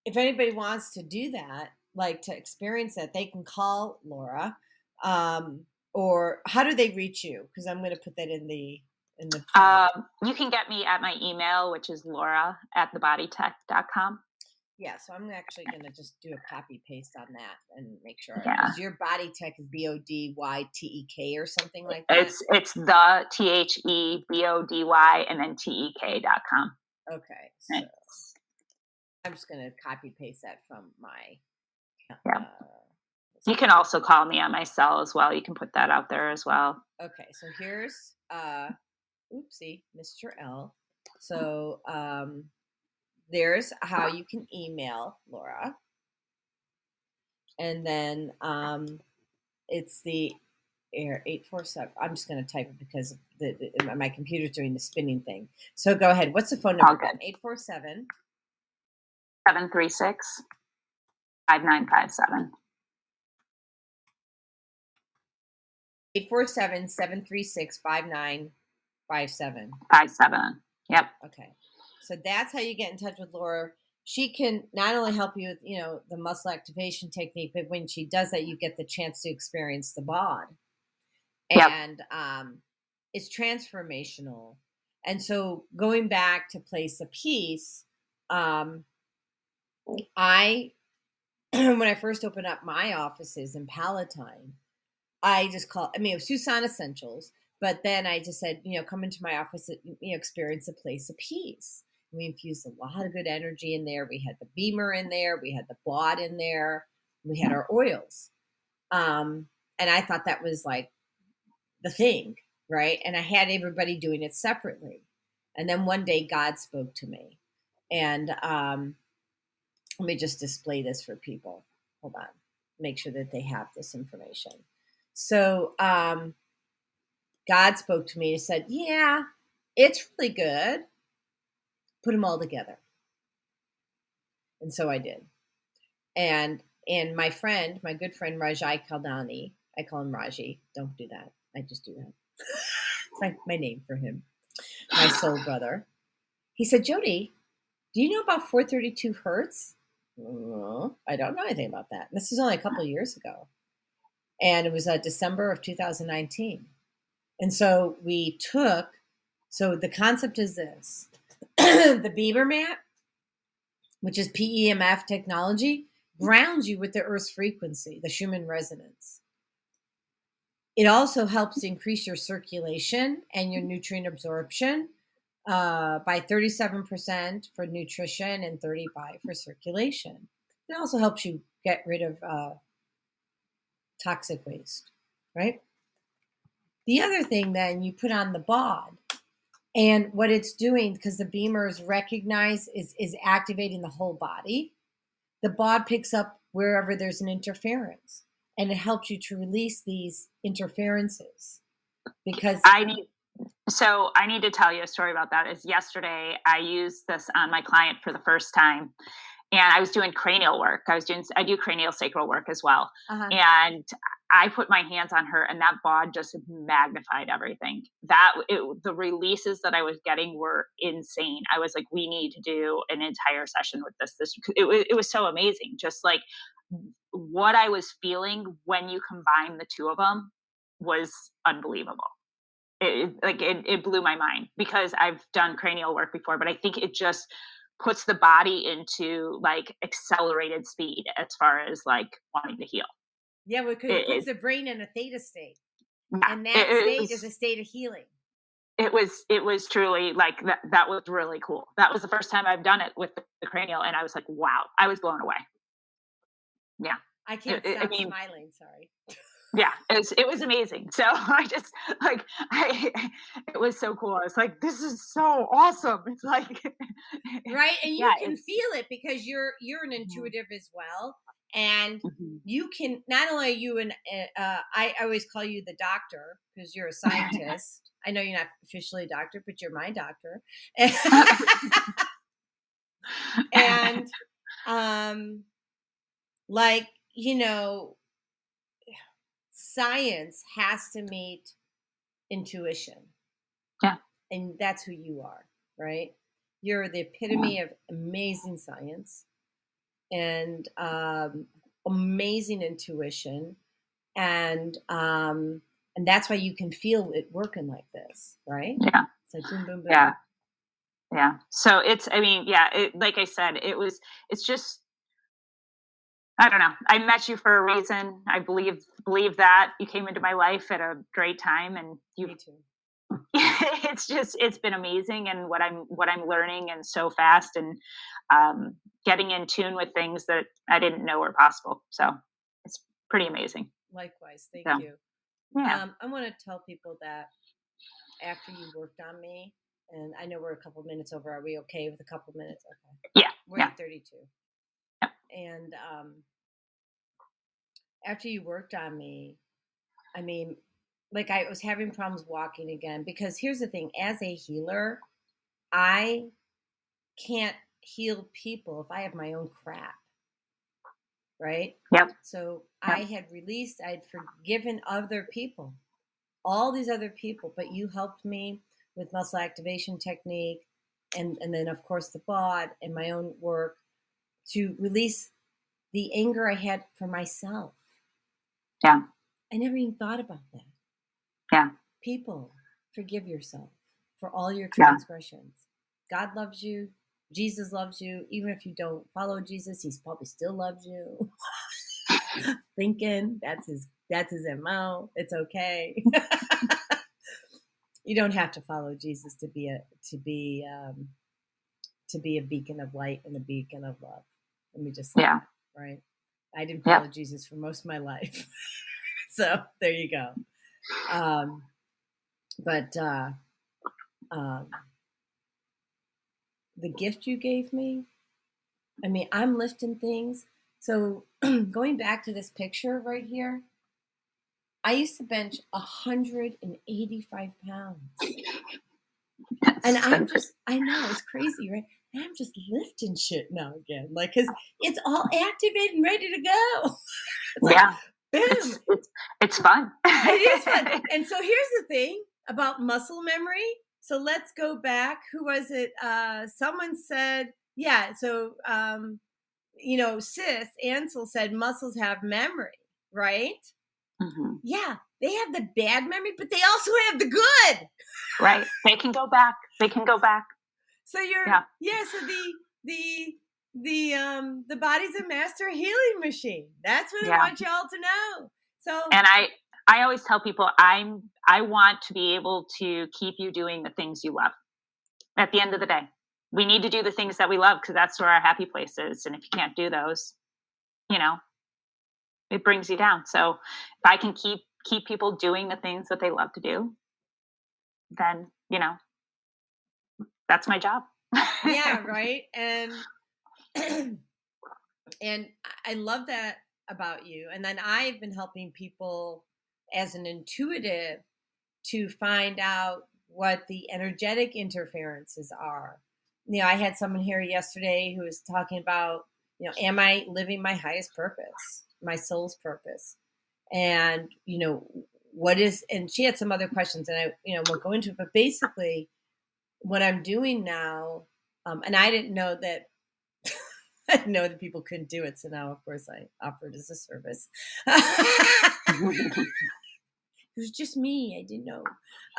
if anybody wants to do that, like to experience that, they can call Laura. Um, or how do they reach you? Because I'm going to put that in the in the. um, you can get me at my email, which is laura at thebodytek.com. yeah, so I'm actually going to just do a copy paste on that and make sure. Yeah. Your body tech is B O D Y T E K or something like that. It's it's the T H E B O D Y and then T E K dot com. okay. So. I'm just going to copy paste that from my. Yeah. Uh, You can also call me on my cell as well. You can put that out there as well. Okay, so here's uh oopsie, Mr. L. So um there's how you can email Laura. And then um it's the air 847. I'm just going to type it because the, the, my computer's doing the spinning thing. So go ahead. What's the phone All number? good. again? 847 736 5957. 847 736 5957. 57. Yep. Okay. So that's how you get in touch with Laura. She can not only help you with, you know, the muscle activation technique, but when she does that, you get the chance to experience the bod. Yep. And um, it's transformational. And so going back to place of peace, um, I, [CLEARS THROAT] when I first opened up my offices in Palatine, I just call, I mean, it was Susan Essentials, but then I just said, you know, come into my office, you know, experience a place of peace. We infused a lot of good energy in there. We had the BEMER in there. We had the bod in there. We had our oils. Um, and I thought that was like the thing, right? And I had everybody doing it separately. And then one day God spoke to me. And um, let me just display this for people. Hold on. Make sure that they have this information. So um, God spoke to me and said, Yeah, it's really good. Put them all together. And so I did. And and my friend, my good friend Rajai Kaldani, I call him Raji. Don't do that. I just do that. [LAUGHS] it's like my name for him, my soul brother. He said, Jody, do you know about 432 hertz? No, I don't know anything about that. This is only a couple years ago. And it was uh, December of 2019. And so we took, so the concept is this [CLEARS THROAT] the BEMER mat, which is PEMF technology, grounds you with the Earth's frequency, the Schumann resonance. It also helps increase your circulation and your nutrient absorption uh, by 37% for nutrition and 35 for circulation. It also helps you get rid of uh, toxic waste, right? The other thing then you put on the bod, and what it's doing because the BEMER is recognized is is activating the whole body. The bod picks up wherever there's an interference, and it helps you to release these interferences because I need so I need to tell you a story about that. Is yesterday I used this on my client for the first time, and I was doing cranial work. I was doing I do cranial sacral work as well, uh-huh. and I put my hands on her, and that bod just magnified everything. That it, the releases that I was getting were insane. I was like, we need to do an entire session with this. This it, was- it was so amazing. Just like what I was feeling when you combine the two of them was unbelievable it, like it, it blew my mind because I've done cranial work before, but I think it just puts the body into like accelerated speed as far as like wanting to heal. Yeah, because it it- puts the brain in a theta state, Yeah, and that it- it state was- is a state of healing. it was it was truly like that that was really cool. That was the first time I've done it with the cranial and I was like, wow, I was blown away. Yeah. I can't I stop mean- smiling. Sorry. Yeah it was, it was amazing so [LAUGHS] i just like i [LAUGHS] it was so cool i was like this is so awesome it's like [LAUGHS] Right, and you Yeah, can feel it because you're you're an intuitive as well, and Mhm. you can not only are you an uh, uh, I, I always call you the doctor because you're a scientist. I know you're not officially a doctor, but you're my doctor. and um like you know science has to meet intuition. Yeah. and that's who you are right? You're the epitome of amazing science and um amazing intuition. And um and that's why you can feel it working like this right? Yeah. it's like boom boom boom. Yeah. yeah. So it's i mean yeah it, like i said it was it's just i don't know i met you for a reason i believe believe that you came into my life at a great time and you me too [LAUGHS] it's just it's been amazing and what i'm what i'm learning and so fast and um, getting in tune with things that i didn't know were possible so it's pretty amazing likewise thank Yeah. you yeah Um, I want to tell people that after you worked on me, and I know we're a couple minutes over. Are we okay with a couple minutes? Okay. Yeah, We're yeah. at 32. And um, after you worked on me, I mean, like I was having problems walking again because here's the thing as a healer, I can't heal people if I have my own crap. Right? Yep. So Yep. I had released, I'd forgiven other people, all these other people, but you helped me with muscle activation technique and, and then, of course, the bod and my own work to release the anger I had for myself. Yeah. I never even thought about that. Yeah. People, forgive yourself for all your Yeah. transgressions. God loves you. Jesus loves you. Even if you don't follow Jesus, he's probably still loves you. [LAUGHS] Thinking that's his that's his MO. It's okay. [LAUGHS] you don't have to follow Jesus to be a to be um, to be a beacon of light and a beacon of love. Let me just say, yeah right? I didn't Yeah. follow Jesus for most of my life. [LAUGHS] so there you go. Um, but uh, um, the gift you gave me, I mean, I'm lifting things. So [CLEARS THROAT] going back to this picture right here, I used to bench 185 pounds. And I'm just, I know, it's crazy, right? I'm just lifting shit now again. Like, because it's all activated and ready to go. [LAUGHS] It's like, yeah boom. it's, it's it's fun it is fun. [LAUGHS] And so here's the thing about muscle memory. So let's go back. Who was it? Uh, someone said, yeah. So, um, you know, sis Ansel said muscles have memory, right? Mhm. Yeah, they have the bad memory, but they also have the good. right they can go back they can go back So you're, Yeah. yeah. So the the the um the body's a master healing machine. That's what I want y'all to know. So and i i always tell people i'm i want to be able to keep you doing the things you love at the end of the day we need to do the things that we love because that's where our happy place is and if you can't do those you know it brings you down so if i can keep keep people doing the things that they love to do then you know that's my job yeah, [LAUGHS] right. And [CLEARS THROAT] and I love that about you. And then I've been helping people as an intuitive to find out what the energetic interferences are. You know, I had someone here yesterday who was talking about, you know, am I living my highest purpose, my soul's purpose? And, you know, what is and she had some other questions and I, you know, won't go into it, but basically what I'm doing now um, and I didn't know that [LAUGHS] I didn't know that people couldn't do it. So now, of course, I offer it as a service. [LAUGHS] it was just me. I didn't know.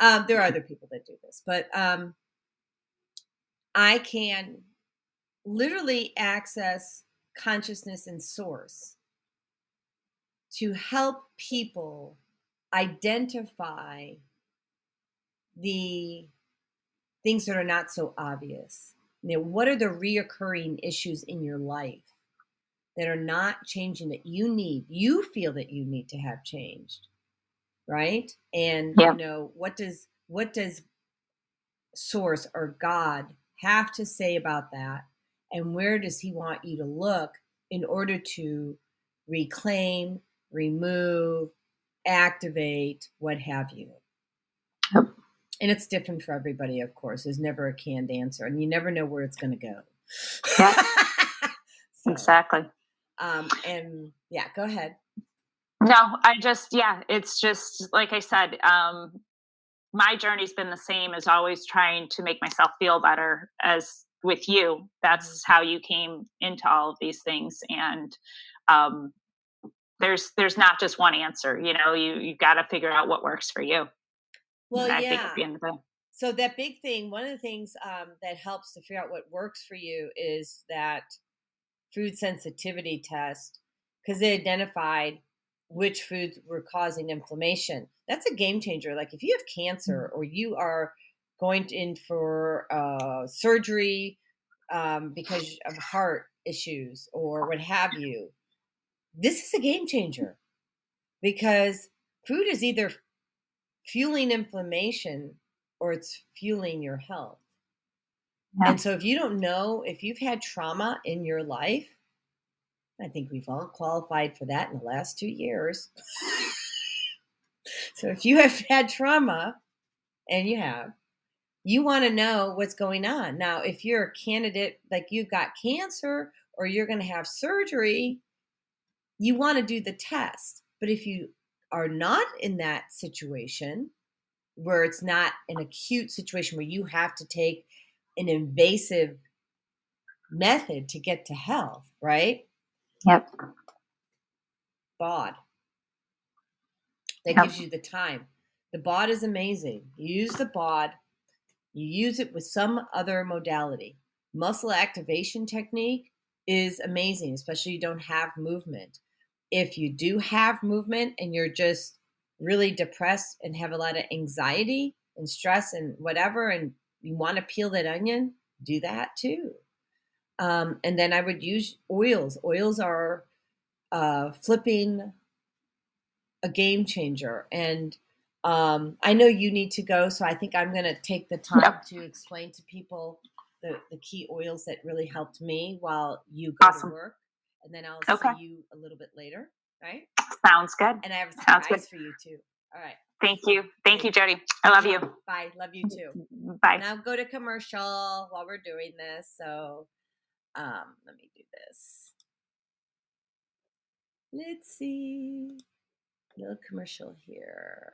Um, there are other people that do this, but um, I can literally access consciousness and source to help people identify the things that are not so obvious. You know, what are the reoccurring issues in your life? that are not changing that you need, you feel that you need to have changed, right? And Yeah. you know, what does what does source or God have to say about that? And where does he want you to look in order to reclaim, remove, activate, what have you? Yep. And it's different for everybody, of course. There's never a canned answer, and you never know where it's going to go. Yeah. [LAUGHS] So, Exactly. Um, and yeah, go ahead. No, I just yeah, it's just like I said, um my journey's been the same as always trying to make myself feel better as with you. That's how you came into all of these things and um there's there's not just one answer, you know, you you got to figure out what works for you. Well, I yeah. at the end of. So that big thing, one of the things um, that helps to figure out what works for you is that food sensitivity test because they identified which foods were causing inflammation. That's a game changer. Like if you have cancer or you are going in for uh, surgery um, because of heart issues or what have you, this is a game changer because food is either fueling inflammation or it's fueling your health. Yeah. And so if you don't know if you've had trauma in your life, I think we've all qualified for that in the last two years. so if you have had trauma, and you have, you want to know what's going on. Now, if you're a candidate, like you've got cancer or you're going to have surgery, you want to do the test. But if you are not in that situation, where it's not an acute situation where you have to take an invasive method to get to health, right? Yep. BOD. That Yep. gives you the time. The BOD is amazing. You use the BOD, you use it with some other modality. Muscle activation technique is amazing, especially you don't have movement. If you do have movement and you're just really depressed and have a lot of anxiety and stress and whatever, and you want to peel that onion, do that too. Um, and then I would use oils. Oils are uh, flipping a game changer. And um, I know you need to go, so I think I'm going to take the time Yep. to explain to people the, the key oils that really helped me while you go Awesome. to work. And then I'll Okay. see you a little bit later, right? Sounds good. And I have a Sounds good. for you too. All right. Thank you. Thank you, Jody. I love you. Bye. Love you too. [LAUGHS] Bye. Now go to commercial while we're doing this. So um, let me do this. Let's see. A Little commercial here.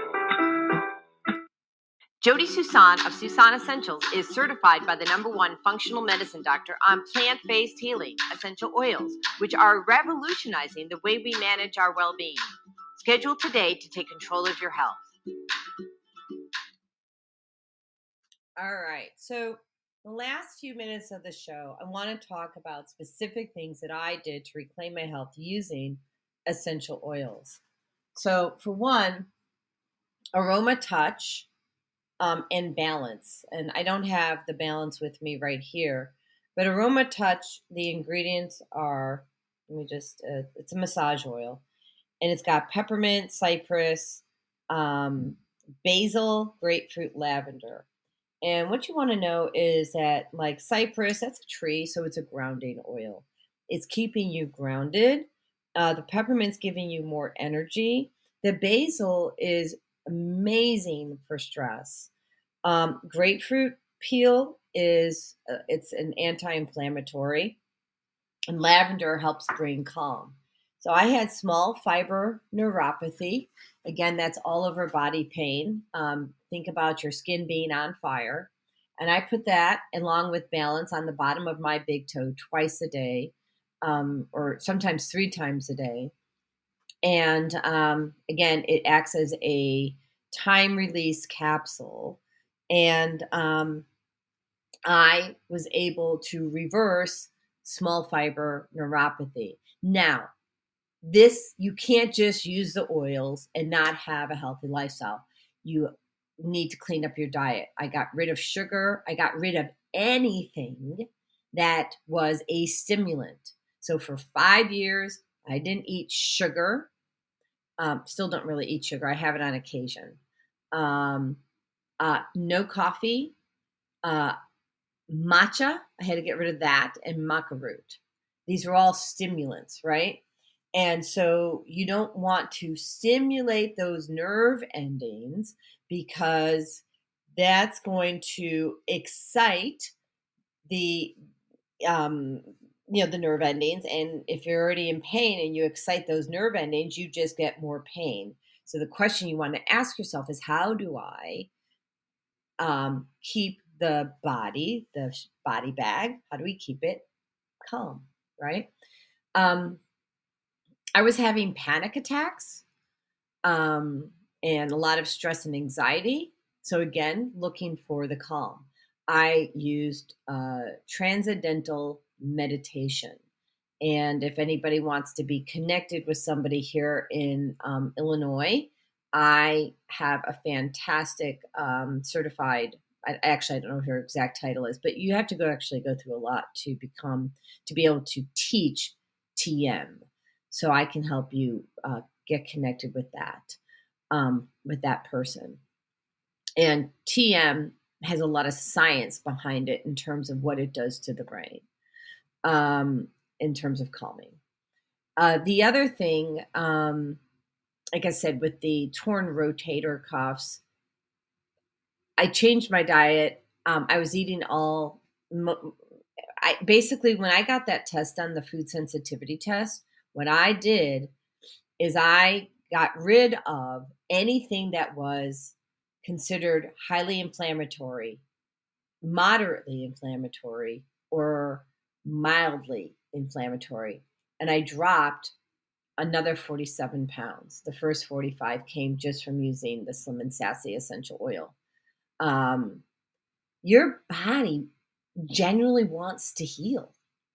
Jody Susan of Susan Essentials is certified by the number one functional medicine doctor on plant based healing essential oils, which are revolutionizing the way we manage our well being. Schedule today to take control of your health. All right. So The last few minutes of the show, I want to talk about specific things that I did to reclaim my health using essential oils. So, for one, aroma touch um, and balance. And I don't have the balance with me right here, but aroma touch, the ingredients are, let me just, uh, it's a massage oil, and it's got peppermint, cypress, um, basil, grapefruit, lavender. And what you want to know is that, like cypress, that's a tree, so it's a grounding oil. It's keeping you grounded. Uh, the peppermint's giving you more energy. The basil is amazing for stress. Um, grapefruit peel is uh, it's an anti-inflammatory, and lavender helps bring calm. So I had small fiber neuropathy. Again, that's all over body pain. Um, think about your skin being on fire. And I put that along with balance on the bottom of my big toe twice a day, um, or sometimes three times a day. And um, again, it acts as a time release capsule. And um, I was able to reverse small fiber neuropathy. Now, this you can't just use the oils and not have a healthy lifestyle. You need to clean up your diet. I got rid of sugar, I got rid of anything that was a stimulant. So for 5 years I didn't eat sugar. Um, still don't really eat sugar. I have it on occasion. Um, uh, no coffee, uh, matcha. I had to get rid of that, and maca root. These are all stimulants, right? And so you don't want to stimulate those nerve endings because that's going to excite the um, you know the nerve endings and if you're already in pain and you excite those nerve endings you just get more pain so the question you want to ask yourself is how do i um, keep the body the body bag how do we keep it calm right um, I was having panic attacks um, and a lot of stress and anxiety. So, again, looking for the calm. I used uh, transcendental meditation. And if anybody wants to be connected with somebody here in um, Illinois, I have a fantastic um, certified. I, actually, I don't know what her exact title is, but you have to go actually go through a lot to become to be able to teach TM so I can help you uh, get connected with that, um, with that person. And TM has a lot of science behind it in terms of what it does to the brain, um, in terms of calming. Uh, the other thing, um, like I said, with the torn rotator cuffs, I changed my diet. Um, I was eating all. I basically when I got that test done, the food sensitivity test, what I did is I got rid of anything that was considered highly inflammatory, moderately inflammatory, or mildly inflammatory. And I dropped another 47 pounds. The first 45 came just from using the Slim and Sassy essential oil. Um, your body genuinely wants to heal.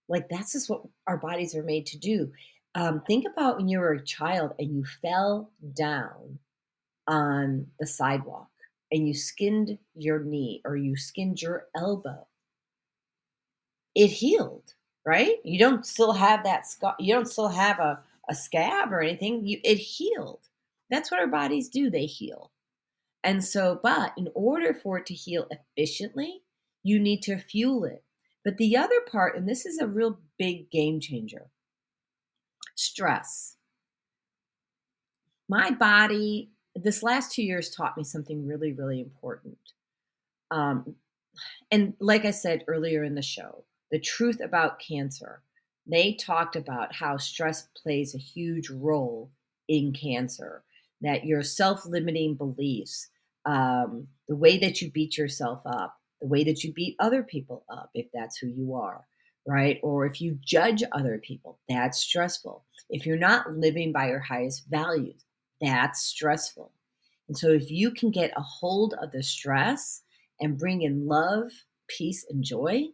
Like that's just what our bodies are made to do um, think about when you were a child and you fell down on the sidewalk and you skinned your knee or you skinned your elbow. It healed, right? You don't still have that scar. You don't still have a, a scab or anything. You, it healed. That's what our bodies do. They heal. And so, but in order for it to heal efficiently, you need to fuel it. But the other part, and this is a real big game changer, stress. My body, this last two years taught me something really, really important. Um, and like I said earlier in the show, the truth about cancer, they talked about how stress plays a huge role in cancer, that your self limiting beliefs, um, the way that you beat yourself up, the way that you beat other people up, if that's who you are, right? Or if you judge other people, that's stressful. If you're not living by your highest values, that's stressful. And so if you can get a hold of the stress and bring in love peace and joy.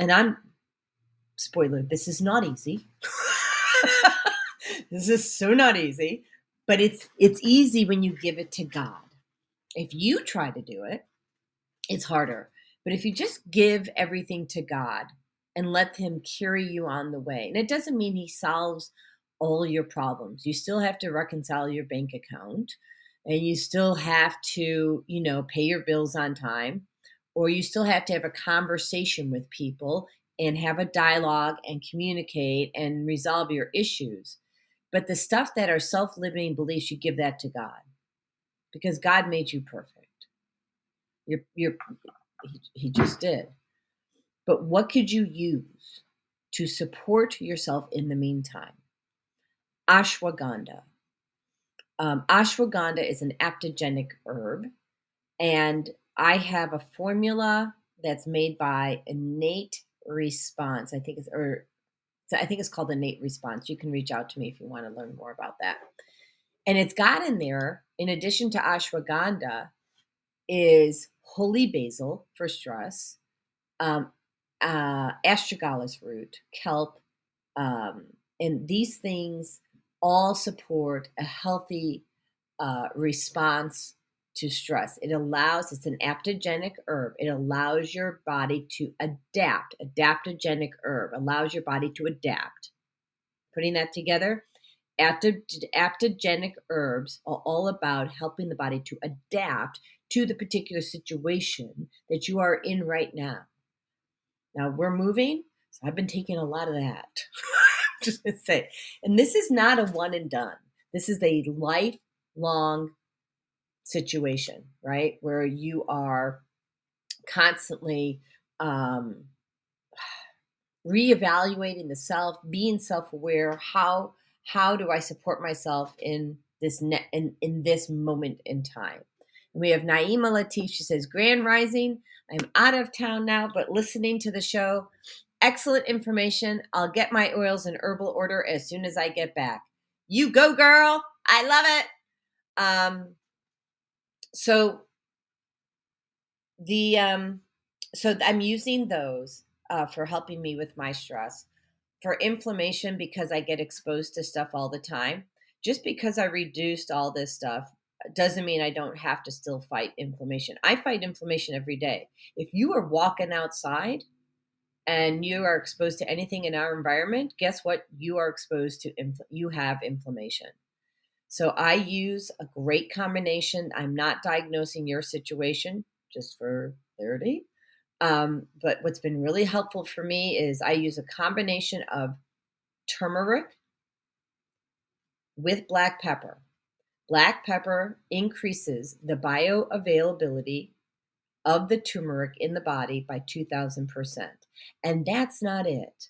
And I'm, spoiler, this is not easy. [LAUGHS] this is so not easy, but it's it's easy when you give it to God. If you try to do it, it's harder. But if you just give everything to God and let him carry you on the way. And it doesn't mean he solves all your problems. You still have to reconcile your bank account and you still have to, you know, pay your bills on time or you still have to have a conversation with people and have a dialogue and communicate and resolve your issues. But the stuff that are self limiting beliefs, you give that to God because God made you perfect. You're, you're, he, he just did. But what could you use to support yourself in the meantime? Ashwagandha. Um, ashwagandha is an aptogenic herb, and I have a formula that's made by Innate Response. I think it's or I think it's called Innate Response. You can reach out to me if you want to learn more about that. And it's got in there, in addition to ashwagandha, is holy basil for stress, um, uh, astragalus root, kelp, um, and these things all support a healthy uh, response to stress. It allows, it's an aptogenic herb. It allows your body to adapt. Adaptogenic herb allows your body to adapt. Putting that together, aptogenic herbs are all about helping the body to adapt to the particular situation that you are in right now. Now we're moving, so I've been taking a lot of that. [LAUGHS] Just to say, and this is not a one and done. This is a lifelong situation, right? Where you are constantly um, [SIGHS] reevaluating the self, being self-aware. How how do I support myself in this ne- in, in this moment in time? And we have Naima Latif. She says, Grand Rising. I'm out of town now, but listening to the show. Excellent information. I'll get my oils in herbal order as soon as I get back. You go, girl. I love it. Um, so the um, so I'm using those uh, for helping me with my stress. For inflammation, because I get exposed to stuff all the time. Just because I reduced all this stuff doesn't mean I don't have to still fight inflammation. I fight inflammation every day. If you are walking outside and you are exposed to anything in our environment, guess what? You are exposed to infl- you have inflammation. So I use a great combination. I'm not diagnosing your situation, just for clarity. Um, but what's been really helpful for me is I use a combination of turmeric with black pepper. Black pepper increases the bioavailability of the turmeric in the body by 2000%. And that's not it.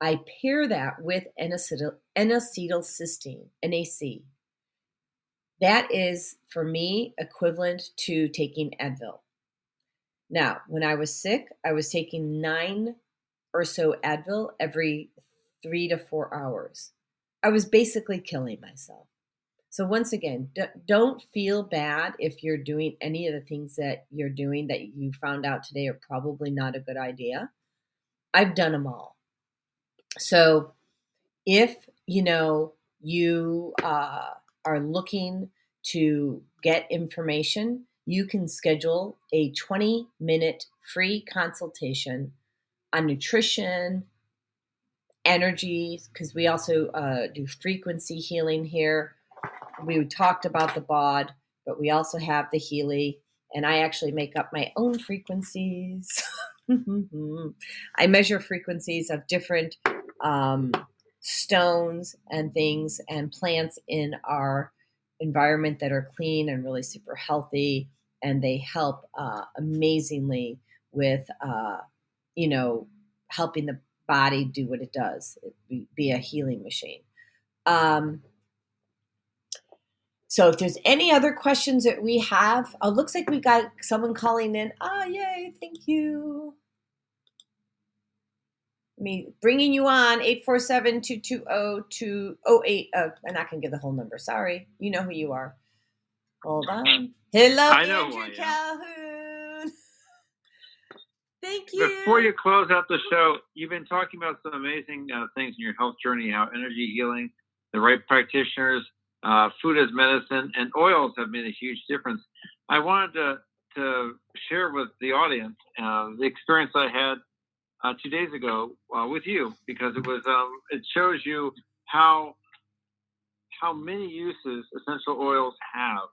I pair that with N-acetyl, N-acetylcysteine, NAC. That is, for me, equivalent to taking Advil. Now, when I was sick, I was taking nine or so Advil every three to four hours. I was basically killing myself. So, once again, don't feel bad if you're doing any of the things that you're doing that you found out today are probably not a good idea. I've done them all. So, if you know you uh, are looking to get information, you can schedule a 20 minute free consultation on nutrition, energy, because we also uh, do frequency healing here we talked about the bod, but we also have the Healy, and I actually make up my own frequencies. [LAUGHS] I measure frequencies of different um, stones and things and plants in our environment that are clean and really super healthy, and they help uh, amazingly with, uh, you know, helping the body do what it does, be, be a healing machine. Um, so if there's any other questions that we have, oh, looks like we got someone calling in. Ah, oh, yay, thank you. Me bringing you on 847-220-208. Uh, I'm not going to give the whole number. Sorry. You know who you are. Hold on. Hello, I know Andrew Calhoun. [LAUGHS] Thank you. Before you close out the show, you've been talking about some amazing uh, things in your health journey, how energy healing, the right practitioners, uh, food as medicine, and oils have made a huge difference. I wanted to, to share with the audience uh, the experience I had uh, two days ago uh, with you because it was um, it shows you how how many uses essential oils have.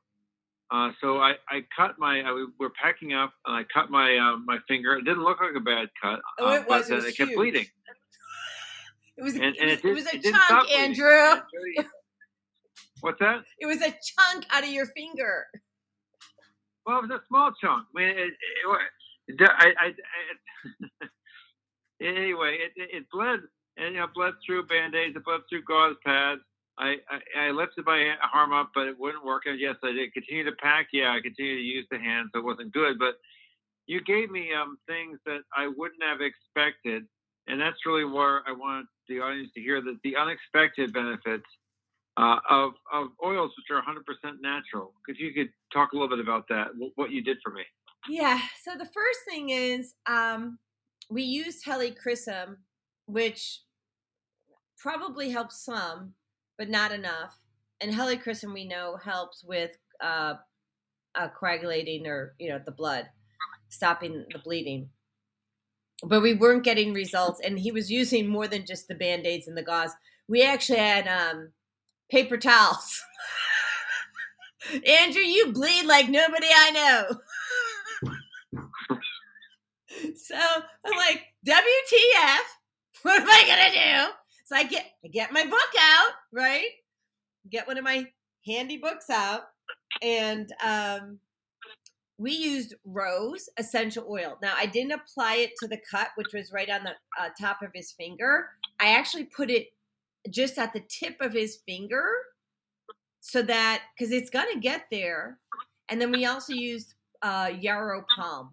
Uh, so I, I cut my I, we're packing up and I cut my uh, my finger. It didn't look like a bad cut, Oh, it was. but It was it kept huge. bleeding. It was, [LAUGHS] And, it and was, it, did, it was a didn't stop chunk. Andrew. I'll show you. What's that? It was a chunk out of your finger. Well, it was a small chunk. I mean, it, it, it, I, I, I, [LAUGHS] anyway, it, it, it bled, and you know, bled through band-aids, it bled through gauze pads. I, I, I lifted my arm up, but it wouldn't work. And yes, I did continue to pack. Yeah, I continued to use the hand, so it wasn't good. But you gave me um, things that I wouldn't have expected, and that's really where I wanted the audience to hear that the unexpected benefits uh, of of oils, which are 100% natural. If you could talk a little bit about that, what you did for me. Yeah. So the first thing is um, we used helichrysum, which probably helps some, but not enough. And helichrysum we know helps with uh, uh, coagulating or you know the blood, stopping the bleeding. But we weren't getting results, and he was using more than just the band aids and the gauze. We actually had um, paper towels. [LAUGHS] Andrew, you bleed like nobody I know. [LAUGHS] so I'm like, WTF? [LAUGHS] What am I gonna do? So I get I get my book out, right? Get one of my handy books out, and um, we used rose essential oil. Now I didn't apply it to the cut, which was right on the uh, top of his finger. I actually put it just at the tip of his finger, so that because it's gonna get there. And then we also used uh, Yarrow Pom,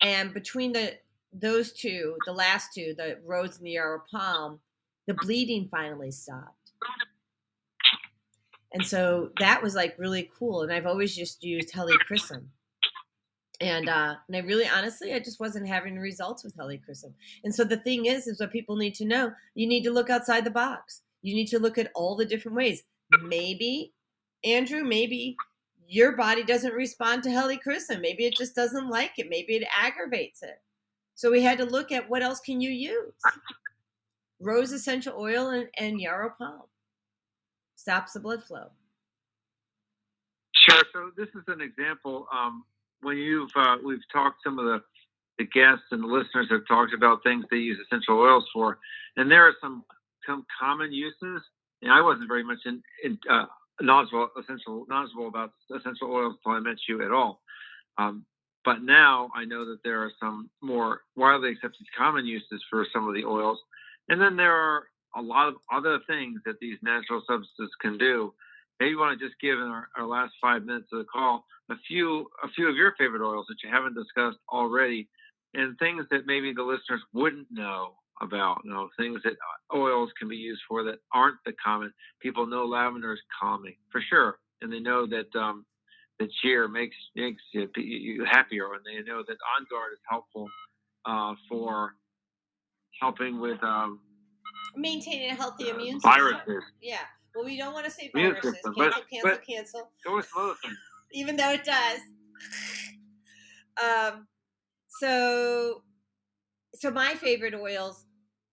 and between the those two, the last two, the rose and the Yarrow Pom, the bleeding finally stopped. And so that was like really cool. And I've always just used helichrysum. And uh, and I really honestly, I just wasn't having results with helichrysum. And so the thing is, is what people need to know. You need to look outside the box. You need to look at all the different ways. Maybe, Andrew, maybe your body doesn't respond to helichrysum. Maybe it just doesn't like it. Maybe it aggravates it. So we had to look at what else can you use? Rose essential oil and, and Yarrow Pom stops the blood flow. Sure. So this is an example. Um, when you've uh, we've talked some of the the guests and the listeners have talked about things they use essential oils for, and there are some some common uses. And I wasn't very much in, in uh, knowledgeable essential about essential oils until I met you at all. Um, but now I know that there are some more widely accepted common uses for some of the oils, and then there are a lot of other things that these natural substances can do. Maybe you want to just give in our, our last five minutes of the call a few a few of your favorite oils that you haven't discussed already, and things that maybe the listeners wouldn't know about. You know, things that oils can be used for that aren't the common. People know lavender is calming for sure, and they know that um, that cheer makes makes you, you happier, and they know that on guard is helpful uh, for helping with um, Maintaining a healthy immune system. viruses. Yeah. Well, we don't want to say Immune viruses. system, Cancel, but- cancel, but- cancel. Go with some other things. Even though it does. [LAUGHS] Um, so, so my favorite oils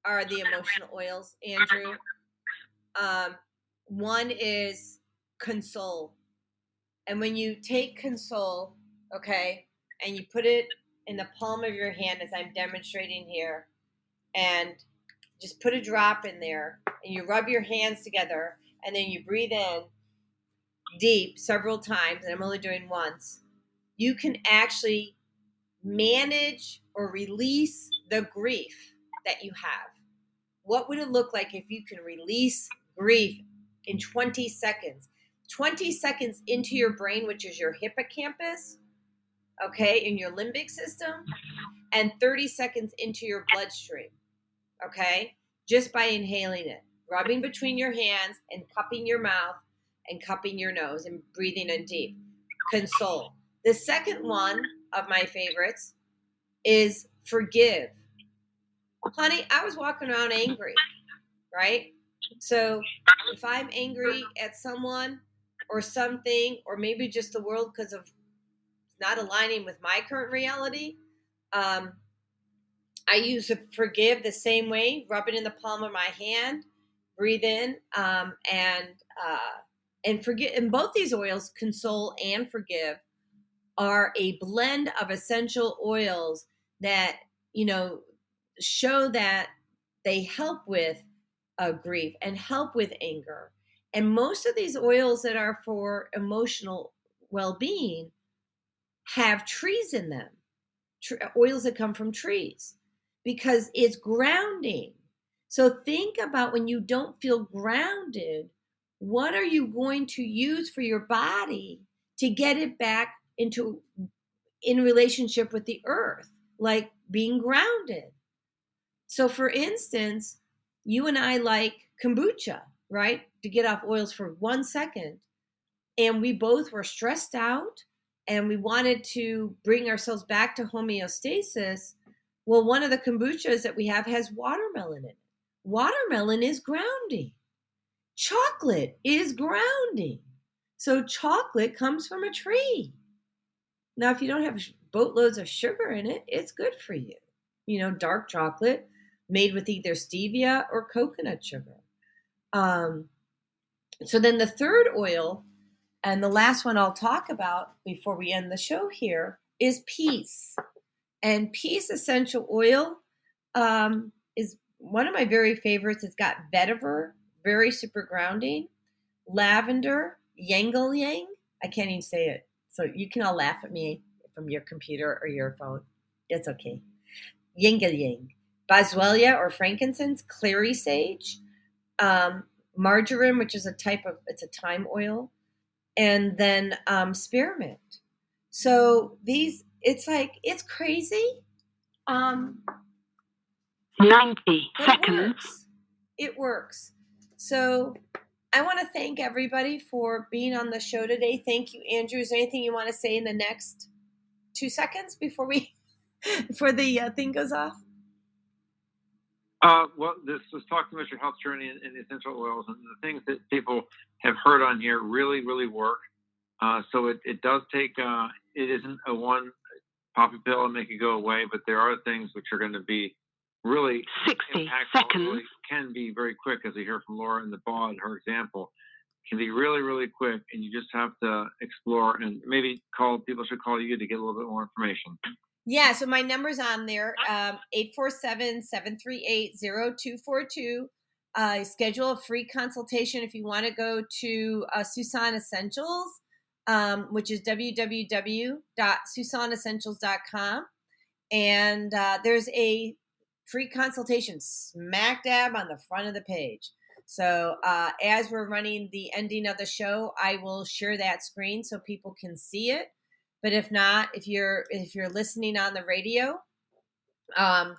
are the emotional oils, Andrew. Um, one is console, and when you take console, okay, and you put it in the palm of your hand, as I'm demonstrating here, and just put a drop in there, and you rub your hands together, and then you breathe in deep several times, and I'm only doing once. You can actually manage or release the grief that you have. What would it look like if you can release grief in 20 seconds? 20 seconds into your brain, which is your hippocampus, okay, in your limbic system, and 30 seconds into your bloodstream, okay, just by inhaling it, rubbing between your hands and cupping your mouth and cupping your nose and breathing in deep. Console. The second one of my favorites is forgive. Honey, I was walking around angry, right? So if I'm angry at someone or something, or maybe just the world because of not aligning with my current reality, um, I use forgive the same way, rub it in the palm of my hand, breathe in, um, and uh, and forget. And both these oils, console and forgive, are a blend of essential oils that you know show that they help with uh, grief and help with anger. And most of these oils that are for emotional well-being have trees in them, oils that come from trees, because it's grounding. So think about when you don't feel grounded, what are you going to use for your body to get it back into in relationship with the earth, like being grounded? So for instance, you and I like kombucha, right? To get off oils for one second. And we both were stressed out and we wanted to bring ourselves back to homeostasis. Well, one of the kombuchas that we have has watermelon in it. Watermelon is grounding. Chocolate is grounding. So chocolate comes from a tree. Now, if you don't have boatloads of sugar in it, it's good for you. You know, dark chocolate made with either stevia or coconut sugar. Um, so then the third oil, and the last one I'll talk about before we end the show here, is peace. And peace essential oil um, is one of my very favorites. It's got vetiver, very super grounding, lavender, ylang yang. I can't even say it. So you can all laugh at me from your computer or your phone. It's okay. Ylang ylang boswellia or frankincense, clary sage, um, marjoram, which is a type of it's a thyme oil, and then um, spearmint. So these, it's like it's crazy. Um, Ninety seconds. It works. it works. So I want to thank everybody for being on the show today. Thank you, Andrew. Is there anything you want to say in the next two seconds before we [LAUGHS] before the uh, thing goes off? Uh, well, this was talking about your health journey and, and, the essential oils and the things that people have heard on here really, really work. Uh, so it, it does take, uh, it isn't a one poppy pill and make it go away, but there are things which are going to be really 60 seconds. Really can be very quick, as we hear from Laura in the bod, her example can be really, really quick, and you just have to explore and maybe call people should call you to get a little bit more information. Yeah, so my number's on there um, 847 738 0242. Uh, schedule a free consultation if you want to go to uh, Susan Essentials, um, which is www.susanessentials.com. And uh, there's a free consultation smack dab on the front of the page. So uh, as we're running the ending of the show, I will share that screen so people can see it. But if not, if you're if you're listening on the radio, um,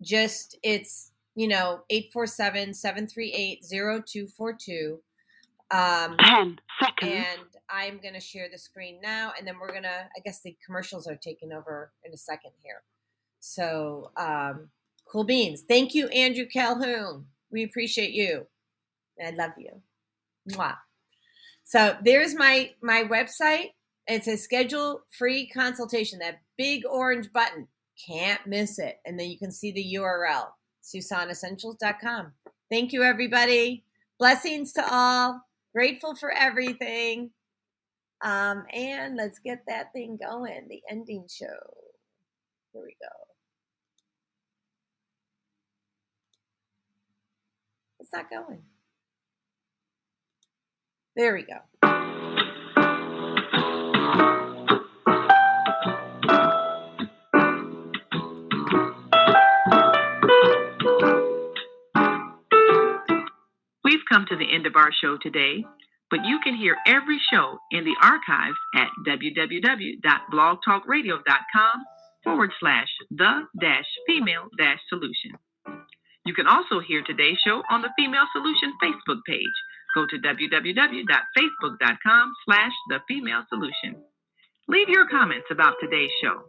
just it's you know 847-738-0242. Um, 10 seconds. And I'm going to share the screen now, and then we're going to, I guess the commercials are taking over in a second here. So, um, cool beans. Thank you, Andrew Calhoun. We appreciate you. I love you. Mwah. So there's my my website. It says schedule free consultation, that big orange button. Can't miss it. And then you can see the URL, SusanEssentials.com. Thank you, everybody. Blessings to all. Grateful for everything. Um, and let's get that thing going, the ending show. Here we go. It's not going. There we go. Come to the end of our show today, but you can hear every show in the archives at www.blogtalkradio.com forward slash the dash female dash solution. You can also hear today's show on the Female Solution Facebook page. Go to www.facebook.com slash the female solution. Leave your comments about today's show.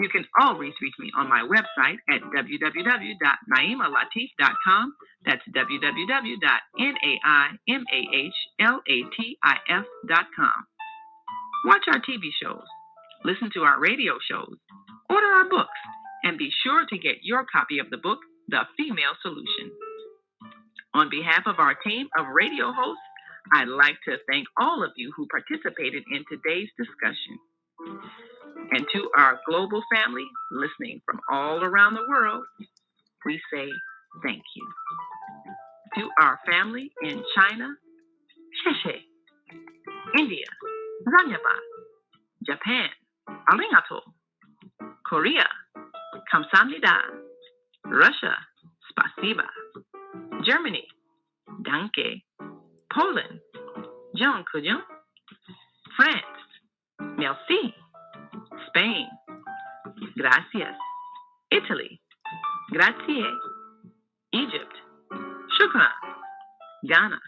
You can always reach me on my website at www.naimalatif.com. That's www.naimalatif.com. Watch our TV shows, listen to our radio shows, order our books, and be sure to get your copy of the book, The Female Solution. On behalf of our team of radio hosts, I'd like to thank all of you who participated in today's discussion. And to our global family listening from all around the world, we say thank you. To our family in China, Sheshe, India, Zanyaba, Japan, Arigato, Korea, Kamsamnida, Russia, Spasiba, Germany, Danke, Poland, John Kujon, France, Merci, Spain, Gracias, Italy, Grazie, Egypt, Shukran, Ghana,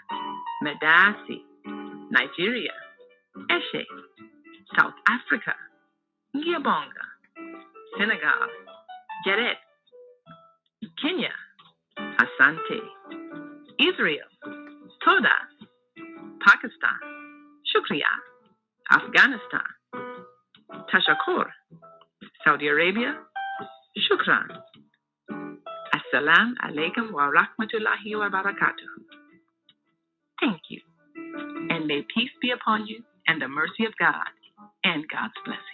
Medasi, Nigeria, Eshe, South Africa, Giabonga, Senegal, Geret, Kenya, Asante, Israel, Toda, Pakistan, Shukriya, Afghanistan, Tashakur, Saudi Arabia, Shukran. Assalamu alaikum wa rahmatullahi wa barakatuhu. Thank you. And may peace be upon you and the mercy of God and God's blessing.